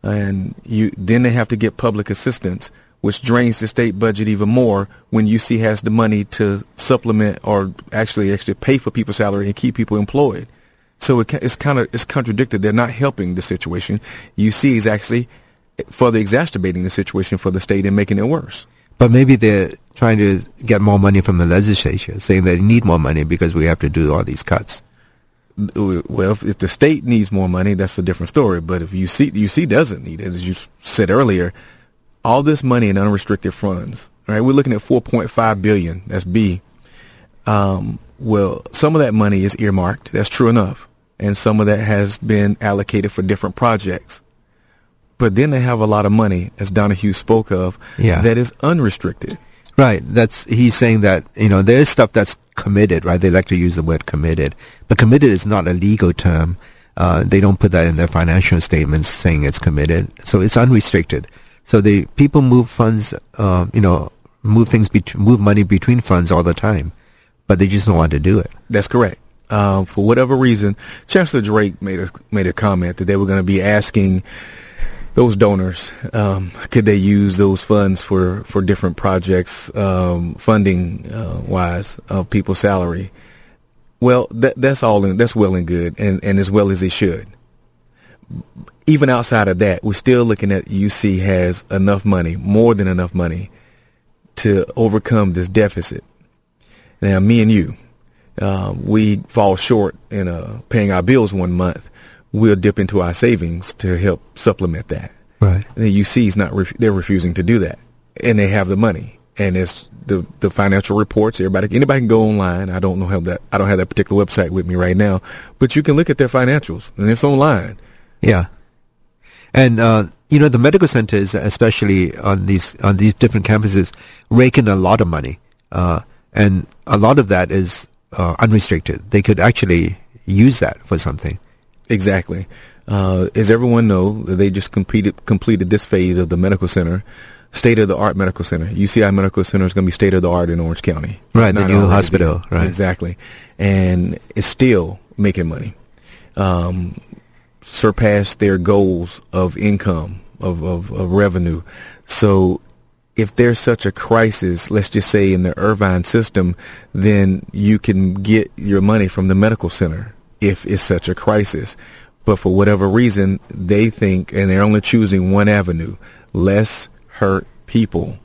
and you then they have to get public assistance, which drains the state budget even more when UC has the money to supplement or actually actually pay for people's salary and keep people employed. So it, it's kind of it's contradicted. They're not helping the situation. UC is actually further exacerbating the situation for the state and making it worse. But maybe they're trying to get more money from the legislature, saying they need more money because we have to do all these cuts. Well, if, if the state needs more money, that's a different story. But if UC UC doesn't need it, as you said earlier, all this money in unrestricted funds, right? We're looking at 4.5 billion. That's B. Um, well, some of that money is earmarked. That's true enough, and some of that has been allocated for different projects. But then they have a lot of money, as Donahue spoke of, yeah. that is unrestricted. Right. That's he's saying that you know there is stuff that's committed. Right. They like to use the word committed, but committed is not a legal term. Uh, they don't put that in their financial statements saying it's committed. So it's unrestricted. So the people move funds, uh, you know, move things, bet- move money between funds all the time, but they just don't want to do it. That's correct. Um, for whatever reason, Chancellor Drake made a made a comment that they were going to be asking those donors um, could they use those funds for for different projects, um, funding uh, wise of people's salary. Well, that, that's all in, that's well and good, and, and as well as it should even outside of that, we're still looking at UC has enough money, more than enough money, to overcome this deficit. Now, me and you, uh, we fall short in uh, paying our bills one month. We'll dip into our savings to help supplement that. Right. And you see, is not. Ref- they're refusing to do that, and they have the money, and it's the the financial reports. Everybody, anybody can go online. I don't know how that. I don't have that particular website with me right now, but you can look at their financials, and it's online Yeah, and uh, you know the medical centers, especially on these on these different campuses, rake in a lot of money, uh, and a lot of that is uh, unrestricted. They could actually use that for something. Exactly. Uh, as everyone know, they just completed completed this phase of the medical center, state of the art medical center. UCI Medical Center is going to be state of the art in Orange County. Right, the new hospital, right. Exactly, and it's still making money. Um, surpassed their goals of income of, of, of revenue. So if there's such a crisis, let's just say in the Irvine system, then you can get your money from the medical center if it's such a crisis. But for whatever reason, they think, and they're only choosing one avenue, less hurt people.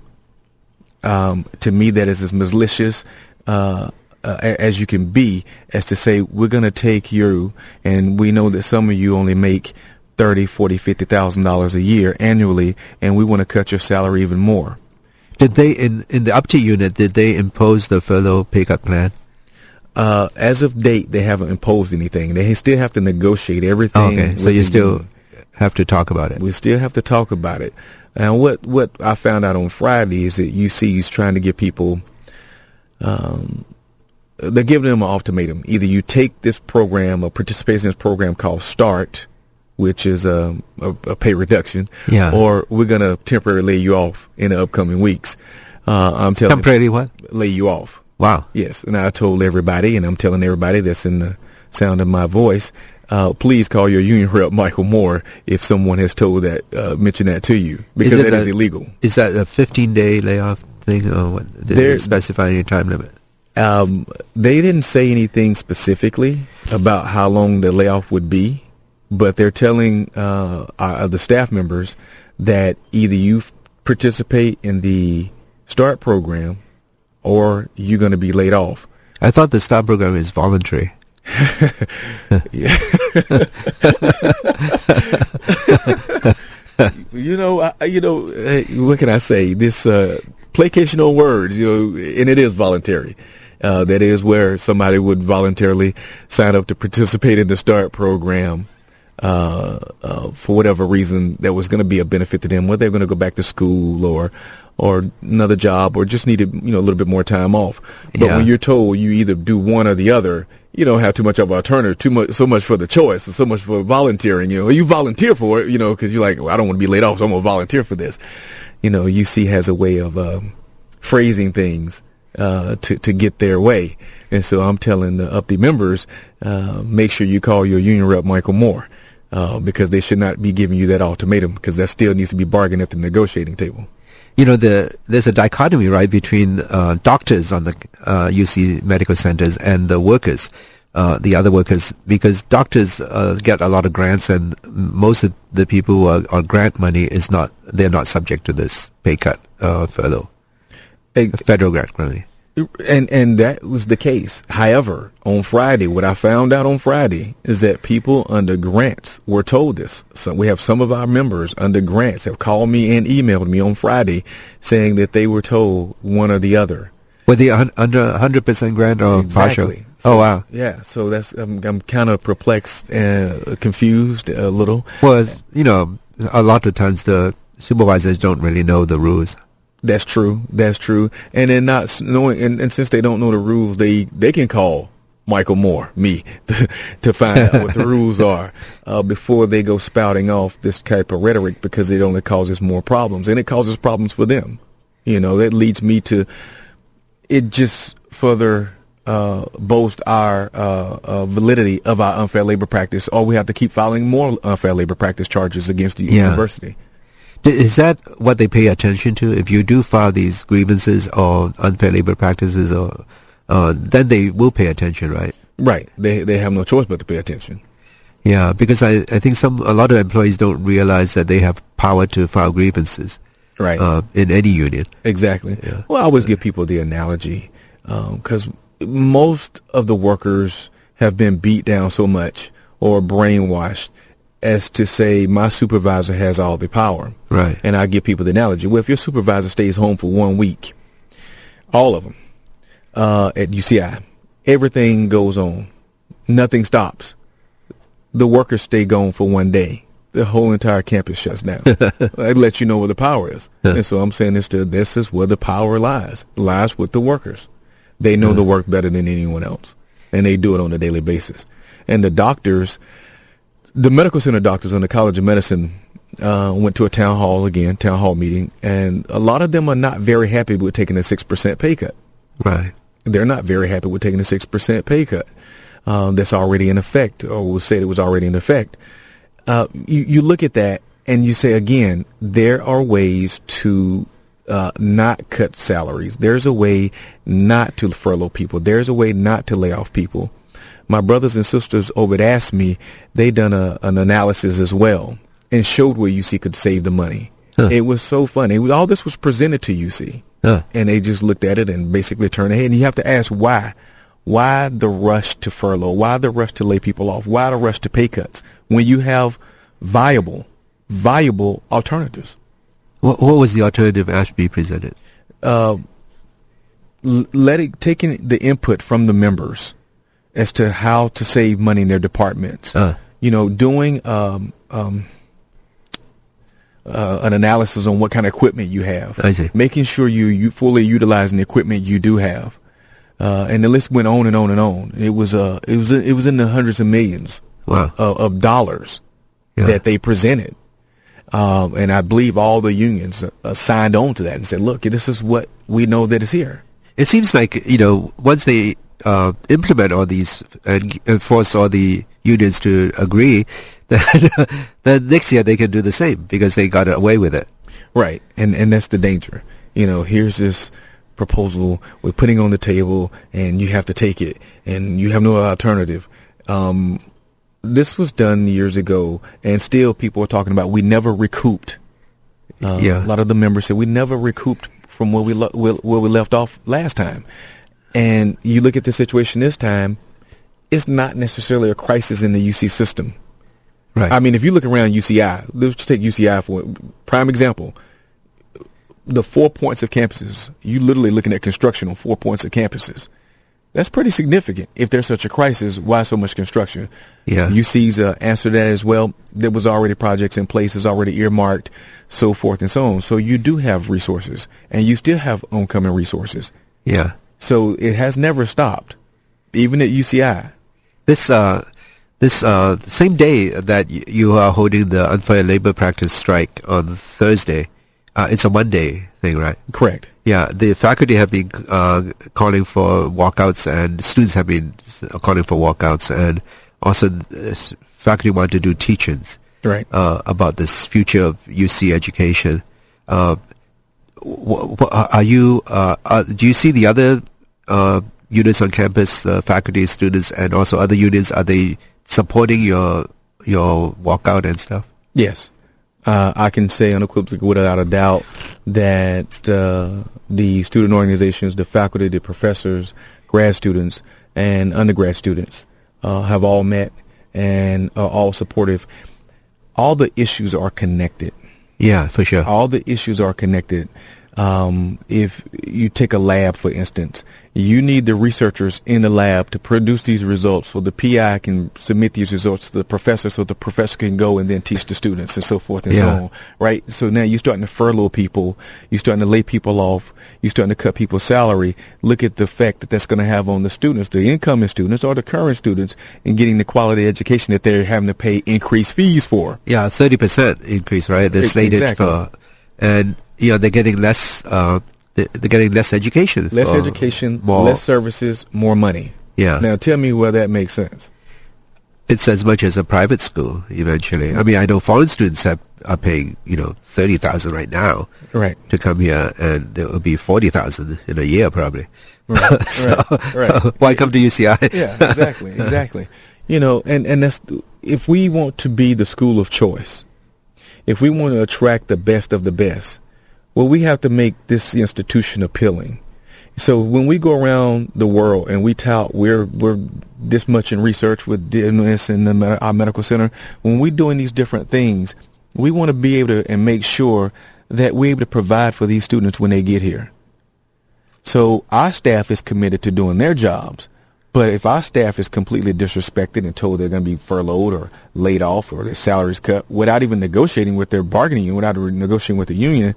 Um, to me, that is as malicious uh, uh, as you can be, as to say we're going to take you, and we know that some of you only make thirty, forty, fifty thousand dollars a year annually, and we want to cut your salary even more. Did they in in the UPT unit? Did they impose the furlough pay cut plan? Uh, as of date, they haven't imposed anything. They still have to negotiate everything. okay, so you still union. have to talk about it. We still have to talk about it. And what what I found out on Friday is that UC is trying to get people. Um, they're giving them an ultimatum: either you take this program or participate in this program called START, which is a, a, a pay reduction, Yeah. or we're gonna temporarily lay you off in the upcoming weeks. Uh, I'm telling Temporarily what? lay you off. Wow. Yes, and I told everybody, and I'm telling everybody that's in the sound of my voice, uh, please call your union rep, Michael Moore, if someone has told that, uh, mention that to you, because it that is a- illegal. Is that a 15 day layoff thing, or what? Did There- they specify any time limit? Um, they didn't say anything specifically about how long the layoff would be, but they're telling uh, uh, the staff members that either you f- participate in the START program or you're going to be laid off. I thought the STAR program is voluntary. You know, I, you know, what can I say? This uh, placation on words, you know, and it is voluntary. Uh, that is where somebody would voluntarily sign up to participate in the START program uh, uh, for whatever reason that was going to be a benefit to them, whether they're going to go back to school or or another job or just needed you know a little bit more time off. But Yeah. when you're told you either do one or the other, you don't have too much of an alternative, too much, so much for the choice, and so much for volunteering. You know, you volunteer for it, you know, because you're like, well, I don't want to be laid off, so I'm gonna volunteer for this. You know, UC has a way of um, phrasing things uh, to to get their way, and so I'm telling the UPTE members, uh, make sure you call your union rep, Michael Moore. Uh, because they should not be giving you that ultimatum, because that still needs to be bargained at the negotiating table. You know, the there's a dichotomy, right, between uh, doctors on the uh, UC medical centers and the workers, uh, the other workers, because doctors uh, get a lot of grants, and most of the people who are on grant money is not they're not subject to this pay cut uh, furlough, federal grant money. And and that was the case. However, on Friday, what I found out on Friday is that people under grants were told this. So we have some of our members under grants have called me and emailed me on Friday saying that they were told one or the other. Were they un- under 100% grant or partial? Exactly. Oh wow. Yeah, so that's I'm I'm kind of perplexed and confused a little. Well, you know, a lot of times the supervisors don't really know the rules. That's true. That's true. And then not knowing, and, and since they don't know the rules, they they can call Michael Moore, me, to find out what the rules are uh, before they go spouting off this type of rhetoric because it only causes more problems, and it causes problems for them. You know, that leads me to it just further uh, boast our uh, uh, validity of our unfair labor practice, or we have to keep filing more unfair labor practice charges against the Yeah. university. Is that what they pay attention to? If you do file these grievances or unfair labor practices, or uh, then they will pay attention, right? Right. They they have no choice but to pay attention. Yeah, because I, I think some a lot of employees don't realize that they have power to file grievances Right. uh, in any union. Exactly. Yeah. Well, I always give people the analogy because most of the workers have been beat down so much or brainwashed as to say my supervisor has all the power. Right. And I give people the analogy. Well, if your supervisor stays home for one week, all of them uh, at UCI, everything goes on. Nothing stops. the workers stay gone for one day, the whole entire campus shuts down. it lets you know where the power is. And so I'm saying this to this is where the power lies. Lies with the workers. They know the work better than anyone else. And they do it on a daily basis. And the doctors the medical center doctors on the College of Medicine uh, went to a town hall again, town hall meeting, and a lot of them are not very happy with taking a six percent pay cut. Right. They're not very happy with taking a six percent pay cut um, that's already in effect, or was said it was already in effect. Uh, you, you look at that and you say again, there are ways to uh, not cut salaries. There's a way not to furlough people. There's a way not to lay off people. My brothers and sisters over at AFSCME, they done a, an analysis as well and showed where UC could save the money. Huh. It was so funny. It was, all this was presented to UC. Huh. And they just looked at it and basically turned ahead. And you have to ask why. Why the rush to furlough? Why the rush to lay people off? Why the rush to pay cuts when you have viable, viable alternatives? What, what was the alternative AFSCME presented? Uh, letting taking the input from the members as to how to save money in their departments. Uh. You know, doing um, um, uh, an analysis on what kind of equipment you have. I see. Making sure you you fully utilizing the equipment you do have. Uh, and the list went on and on and on. It was uh, it was it was in the hundreds of millions Wow. of, of dollars Yeah. that they presented. Um, and I believe all the unions uh, signed on to that and said, "Look, this is what we know that is here." It seems like you know once they uh, implement all these and, and force all the unions to agree, that then next year they can do the same because they got away with it. Right, and and that's the danger. You know, here's this proposal we're putting on the table, and you have to take it, and you have no alternative. Um, this was done years ago, and still people are talking about we never recouped. Uh, Yeah. a lot of the members said we never recouped from where we lo- where, where we left off last time. And you look at the situation this time, it's not necessarily a crisis in the UC system. Right. I mean, if you look around UCI, let's just take UCI for prime example. The four points of campuses, you literally looking at construction on four points of campuses. That's pretty significant. If there's such a crisis, why so much construction? Yeah. UC's uh, answer to that as well. There was already projects in place, is already earmarked, so forth and so on. So you do have resources, and you still have oncoming resources. yeah. So it has never stopped, even at UCI. This uh, this uh, same day that you are holding the unfair labor practice strike on Thursday, uh, it's a Monday thing, right? Correct. Yeah, the faculty have been uh, calling for walkouts, and students have been calling for walkouts, and also faculty want to do teach-ins Right. uh, about this future of UC education. Uh, are you? Uh, uh, do you see the other units on campus, uh, faculty, students, and also other units? Are they supporting your your walkout and stuff? Yes. Uh, I can say unequivocally, without a doubt, that uh, the student organizations, the faculty, the professors, grad students, and undergrad students uh, have all met and are all supportive. All the issues are connected. Yeah, for sure. All the issues are connected. Um, if you take a lab, for instance, you need the researchers in the lab to produce these results so the PI can submit these results to the professor so the professor can go and then teach the students and so forth and so on. Right? So now you're starting to furlough people. You're starting to lay people off. You're starting to cut people's salary. Look at the effect that that's going to have on the students, the incoming students or the current students in getting the quality education that they're having to pay increased fees for. Yeah, thirty percent increase, right? They're slated exactly. for, and you know they're getting less. Uh, they're getting less education. Less education, more. less services, more money. Yeah. Now tell me where that makes sense. it's as much as a private school eventually. I mean, I know foreign students have, are paying you know thirty thousand right now Right. to come here, and it will be forty thousand in a year probably. Right. So, right. Right. why come to UCI? yeah, exactly, exactly. You know, and and that's if we want to be the school of choice, if we want to attract the best of the best, well, we have to make this institution appealing. So when we go around the world and we tout we're we're this much in research with this and our medical center, when we're doing these different things, we want to be able to and make sure that we're able to provide for these students when they get here. So our staff is committed to doing their jobs, But if our staff is completely disrespected and told they're going to be furloughed or laid off or their salaries cut without even negotiating with their bargaining union, without negotiating with the union,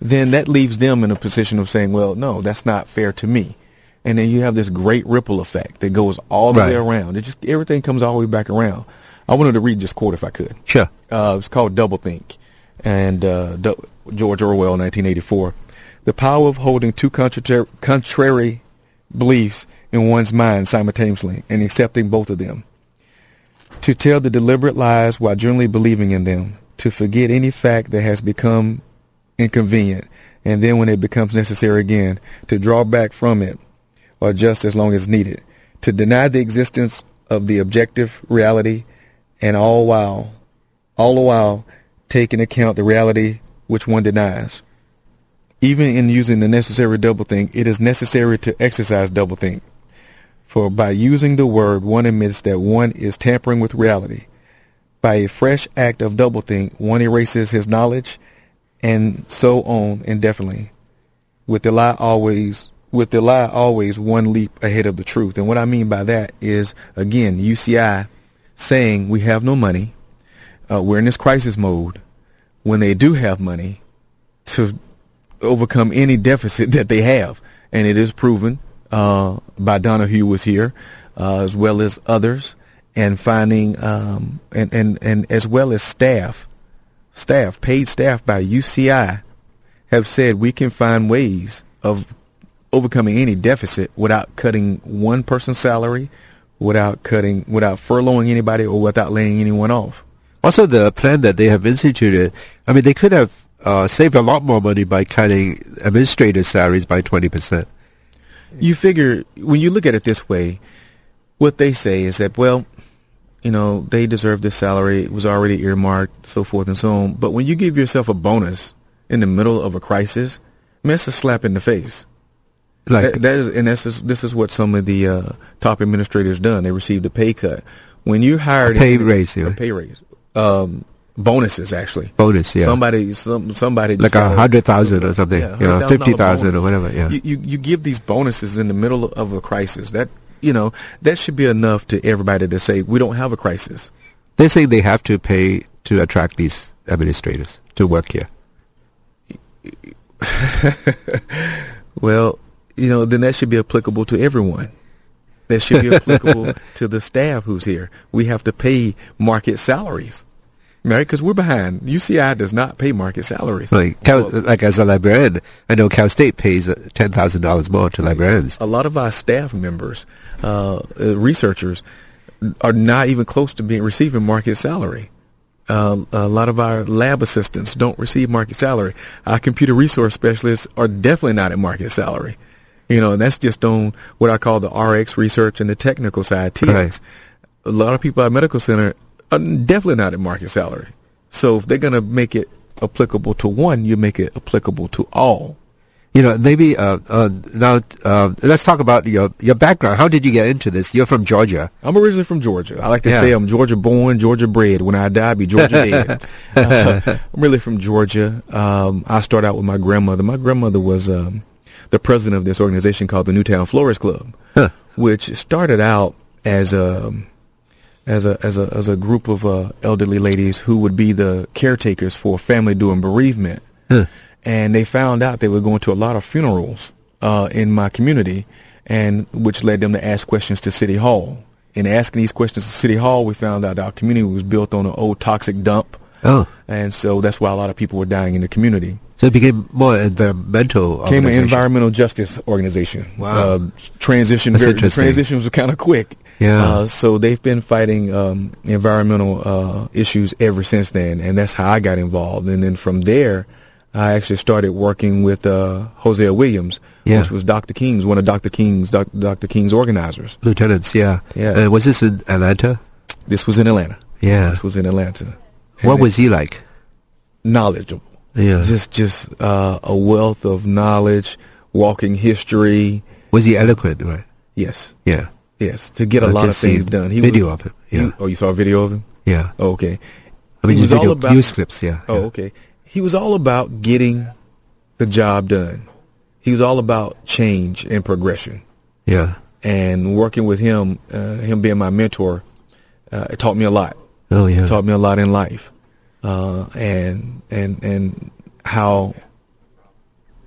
then that leaves them in a position of saying, well, no, that's not fair to me. And then you have this great ripple effect that goes all the Right. way around. It just everything comes all the way back around. I wanted to read this quote if I could. Sure. Uh, it's called Doublethink, and uh, George Orwell, 1984. The power of holding two contra- contrary beliefs in one's mind simultaneously and accepting both of them. To tell the deliberate lies while generally believing in them. To forget any fact that has become inconvenient, and then when it becomes necessary again, to draw back from it, or just as long as needed. To deny the existence of the objective reality, and all while all the while take into account the reality which one denies. Even in using the necessary doublethink, it is necessary to exercise doublethink. For by using the word, one admits that one is tampering with reality. By a fresh act of doublethink, one erases his knowledge, and so on indefinitely. With the lie always, with the lie always one leap ahead of the truth. And what I mean by that is, again, UCI saying we have no money, uh, we're in this crisis mode when they do have money to overcome any deficit that they have. And it is proven uh, by Donahue was here, uh, as well as others, and finding um, and, and and as well as staff, staff paid staff by UCI have said we can find ways of overcoming any deficit without cutting one person's salary, without cutting, without furloughing anybody, or without laying anyone off. Also, the plan that they have instituted, I mean, they could have uh, saved a lot more money by cutting administrative salaries by 20%. You figure when you look at it this way, what they say is that well, you know, they deserve this salary. It was already earmarked, so forth and so on. But when you give yourself a bonus in the middle of a crisis, I mean, it's a slap in the face. Like, That- that is, and this is this is what some of the uh, top administrators done. They received a pay cut when you hired A pay raise, yeah. a pay raise, um, bonuses actually. bonus, yeah. Somebody, some, somebody like a hundred thousand or something, yeah, you know, fifty thousand or whatever. Yeah, You, you you give these bonuses in the middle of a crisis. That you know that should be enough to everybody to say we don't have a crisis. they say they have to pay to attract these administrators to work here. Well, you know, then that should be applicable to everyone. That should be applicable to the staff who's here. We have to pay market salaries, right? Because we're behind. UCI does not pay market salaries. Like, Cal, Well, like as a librarian, I know Cal State pays uh, ten thousand dollars more to librarians. a lot of our staff members, uh, uh, researchers, are not even close to being receiving market salary. Uh, a lot of our lab assistants don't receive market salary. Our computer resource specialists are definitely not at market salary. You know, and that's just on what I call the RX research and the technical side, TX. Right. A lot of people at medical center are definitely not at market salary. So if they're going to make it applicable to one, you make it applicable to all. You know, maybe uh, uh, now uh, let's talk about your your background. How did you get into this? You're from Georgia. I'm originally from Georgia. I like to Yeah. say I'm Georgia born, Georgia bred. When I die, I'll be Georgia dead. Uh, I'm really from Georgia. Um, I started out with my grandmother. My grandmother was um, the president of this organization called the Newtown Florist Club, Huh. which started out as a as a as a as a group of uh, elderly ladies who would be the caretakers for a family during bereavement Huh. And they found out they were going to a lot of funerals uh, in my community, and which led them to ask questions to City Hall. In asking these questions to City Hall, we found out our community was built on an old toxic dump, Oh, and so that's why a lot of people were dying in the community. so it became more environmental. Came an environmental justice organization. Wow. Uh, transition. That's Very, interesting. transition was kind of quick. Yeah. Uh, so they've been fighting um, environmental uh, issues ever since then, and that's how I got involved. And then from there, I actually started working with uh, Hosea Williams, Yeah. which was Dr. King's, one of Dr. King's Doc, Dr. King's organizers. lieutenants. Yeah, Yeah. Uh, was this in Atlanta? This was in Atlanta. Yeah. This was in Atlanta. What was he like? knowledgeable? Yeah. Just just uh, a wealth of knowledge, walking history. was he eloquent? Right. Yes, Yeah. yes. To get a I've lot of things done. He video was- of him. he- Yeah. oh, you saw a video of him? Yeah. Oh, okay. I mean, He was all video about- news clips. Yeah. Oh, yeah. okay. He was all about getting the job done. He was all about change and progression. Yeah. and working with him, uh, him being my mentor, uh, it taught me a lot. Oh yeah. It taught me a lot in life, uh, and and and how,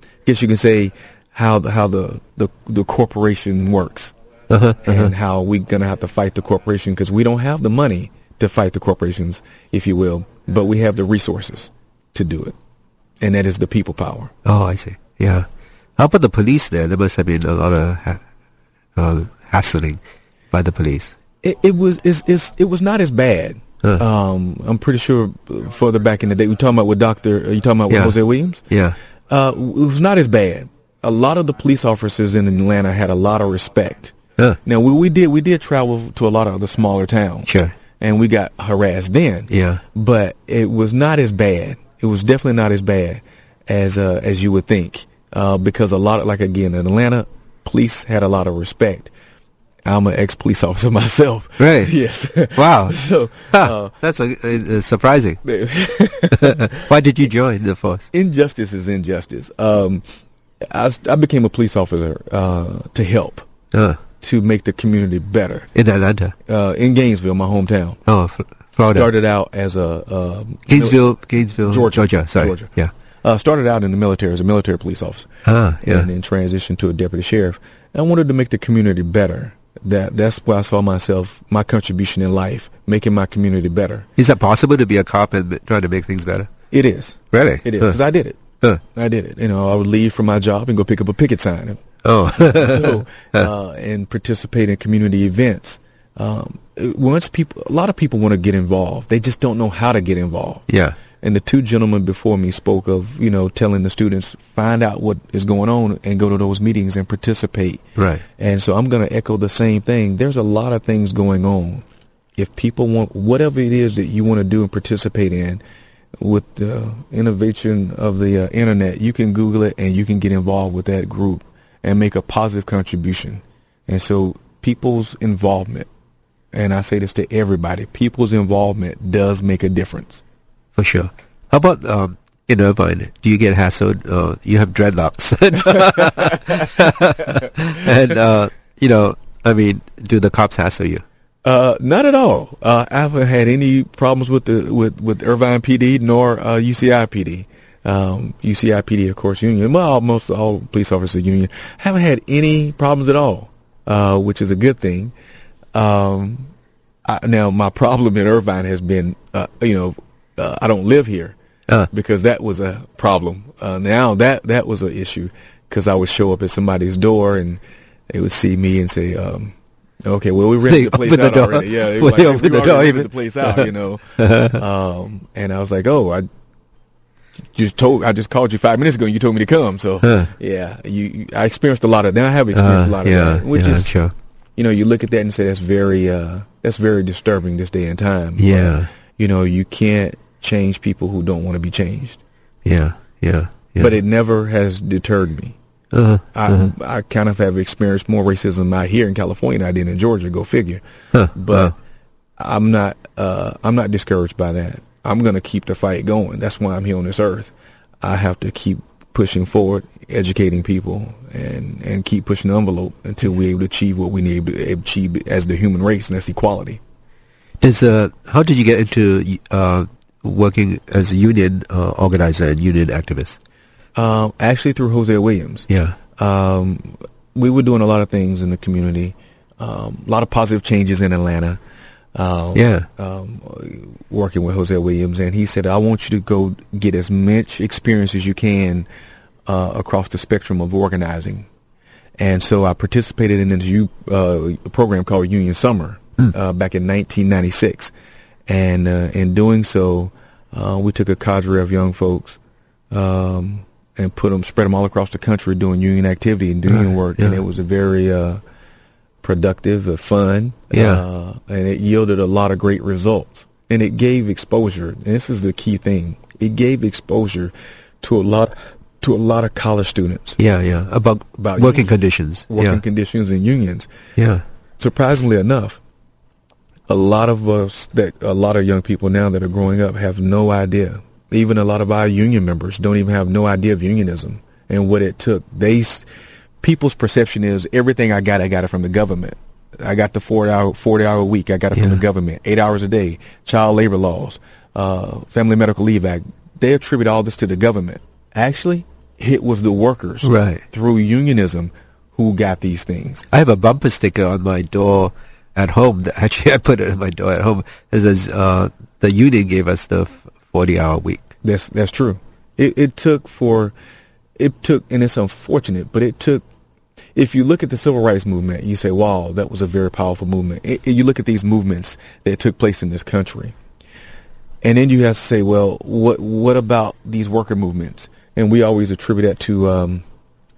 I guess you can say, how the how the the, the corporation works, Uh-huh, and how we're gonna have to fight the corporation because we don't have the money to fight the corporations, if you will, but we have the resources to do it, and that is the people power. Oh, I see. Yeah. How about the police there? There must have been a lot of ha- uh, hassling by the police. It, it was it's, it's, it was not as bad. Huh. Um, I'm pretty sure further back in the day, we talking about with Doctor. Are you talking about with Yeah. Hosea Williams? Yeah. Uh, it was not as bad. A lot of the police officers in Atlanta had a lot of respect. Huh. Now we, we did we did travel to a lot of the smaller towns. Sure. And we got harassed then. Yeah. But it was not as bad. It was definitely not as bad as uh, as you would think. Uh, because a lot of like again in Atlanta, police had a lot of respect. I'm an ex police officer myself. Right. yes. Wow. so Huh, uh, that's a, uh, surprising. Why did you join the force? injustice is injustice. Um, I, I became a police officer uh, to help Uh, to make the community better. in Atlanta. Uh, in Gainesville, my hometown, Oh, Florida. started out as a um, Gainesville, Gainesville, Georgia. Georgia. Sorry. Georgia. Yeah. Uh, started out in the military as a military police officer, Ah, yeah. and then transitioned to a deputy sheriff. I wanted to make the community better. That that's where I saw myself, my contribution in life, making my community better. Is that possible to be a cop and try to make things better? It is. Really? It is Huh. because I did it. Huh. I did it. You know, I would leave from my job and go pick up a picket sign. Oh. so uh, and participate in community events. Um, once people, a lot of people want to get involved, they just don't know how to get involved. yeah. And the two gentlemen before me spoke of, you know, telling the students find out what is going on and go to those meetings and participate. Right. And so I'm going to echo the same thing. There's a lot of things going on. If people want whatever it is that you want to do and participate in, with the innovation of the uh, internet, you can Google it and you can get involved with that group and make a positive contribution. And so people's involvement, and I say this to everybody, people's involvement does make a difference. For sure. How about um, in Irvine? Do you get hassled? Uh, you have dreadlocks, and uh, you know, I mean, do the cops hassle you? Uh, not at all. Uh, I haven't had any problems with the with with Irvine PD nor uh, UCI PD. Um, UCI PD, of course, union. Well, most all police officers union. Haven't had any problems at all, uh, which is a good thing. Um, I, now my problem in Irvine has been, uh, you know, uh, I don't live here Uh. because that was a problem. Uh, now that that was an issue because I would show up at somebody's door and they would see me and say, um, "Okay, well we rented They the place the out door. already." Yeah, they Well, they like, open "We the door rented even." the place out, you know. um, and I was like, "Oh, I just told, I just called you five minutes ago, and you told me to come." So Huh. yeah, you, you, I experienced a lot of. Then I have experienced Uh, a lot of yeah, that, which yeah, is sure. You know, you look at that and say that's very uh, that's very disturbing this day and time. But, Yeah. you know, you can't change people who don't want to be changed. Yeah, yeah, yeah. But it never has deterred me. uh, I I kind of have experienced more racism out here in California than I did in Georgia. Go figure. Huh, But wow. I'm not uh, I'm not discouraged by that. I'm going to keep the fight going. That's why I'm here on this earth. I have to keep pushing forward, educating people, and and keep pushing the envelope until we're able to achieve what we need to achieve as the human race, and that's equality. Does uh, how did you get into uh, working as a union uh, organizer and union activist? Um, actually, through Hosea Williams. Yeah. um, we were doing a lot of things in the community, um, a lot of positive changes in Atlanta. Um, Yeah. Um, working with Hosea Williams, and he said, "I want you to go get as much experience as you can uh, across the spectrum of organizing." And so I participated in this U, uh, program called Union Summer uh, back in 1996, and uh, in doing so, uh, we took a cadre of young folks um, and put them, spread them all across the country doing union activity and doing Right, work, and it was a very uh, productive, fun, Yeah. uh, and it yielded a lot of great results. And it gave exposure. And this is the key thing. It gave exposure to a lot to a lot of college students Yeah, yeah. About, About working unions. conditions. working yeah. conditions and unions. yeah. Surprisingly enough, a lot of us that a lot of young people now that are growing up have no idea. Even a lot of our union members don't even have no idea of unionism and what it took. They people's perception is everything I got, I got it from the government. I got the 40 hour, 40 hour week. I got it from the government. Eight hours a day, child labor laws, uh, Family Medical Leave Act. They attribute all this to the government. Actually, it was the workers Right. through unionism who got these things. I have a bumper sticker on my door at home. That actually, I put it on my door at home. It says uh, the union gave us the forty-hour week. That's that's true. It it took for it took and it's unfortunate, but it took if you look at the civil rights movement, you say, "Wow, that was a very powerful movement." It, you look at these movements that took place in this country, and then you have to say, "Well, what what about these worker movements?" And we always attribute that to um,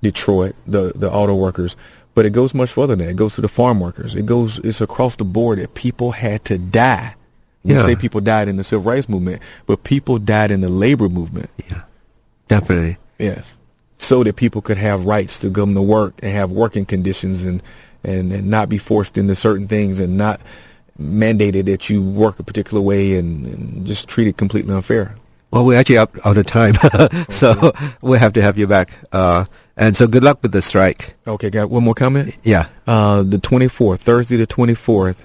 Detroit, the the auto workers, but it goes much further than that. It goes to the farm workers. It goes it's across the board that people had to die. We Yeah. say people died in the civil rights movement, but people died in the labor movement. Yeah, definitely. Yes. So that people could have rights to come to work and have working conditions and, and, and not be forced into certain things and not mandated that you work a particular way and, and just treated completely unfair. Well, we're actually up out of time, so we'll have to have you back. Uh, and so, good luck with the strike. Okay, got one more comment? Yeah. Uh, the 24th, Thursday the 24th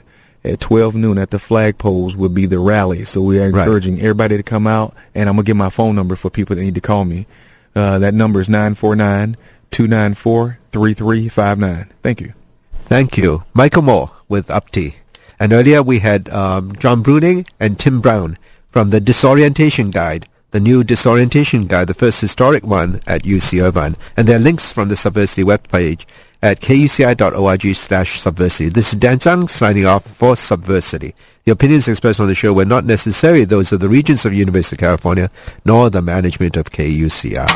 at 12 noon at the flagpoles will be the rally. So we are Right. encouraging everybody to come out and I'm going to give my phone number for people that need to call me. Uh, that number is 949-294-3359. Thank you. Thank you. Michael Moore with UPTE. And earlier we had um, John Bruning and Tim Brown from the Disorientation Guide, the new Disorientation Guide, the first historic one at UC Irvine. And there are links from the Subversity webpage at kuci.org slash subversity. This is Dan Tsang signing off for Subversity. The opinions expressed on the show were not necessarily those of the Regents of University of California, nor the management of KUCI.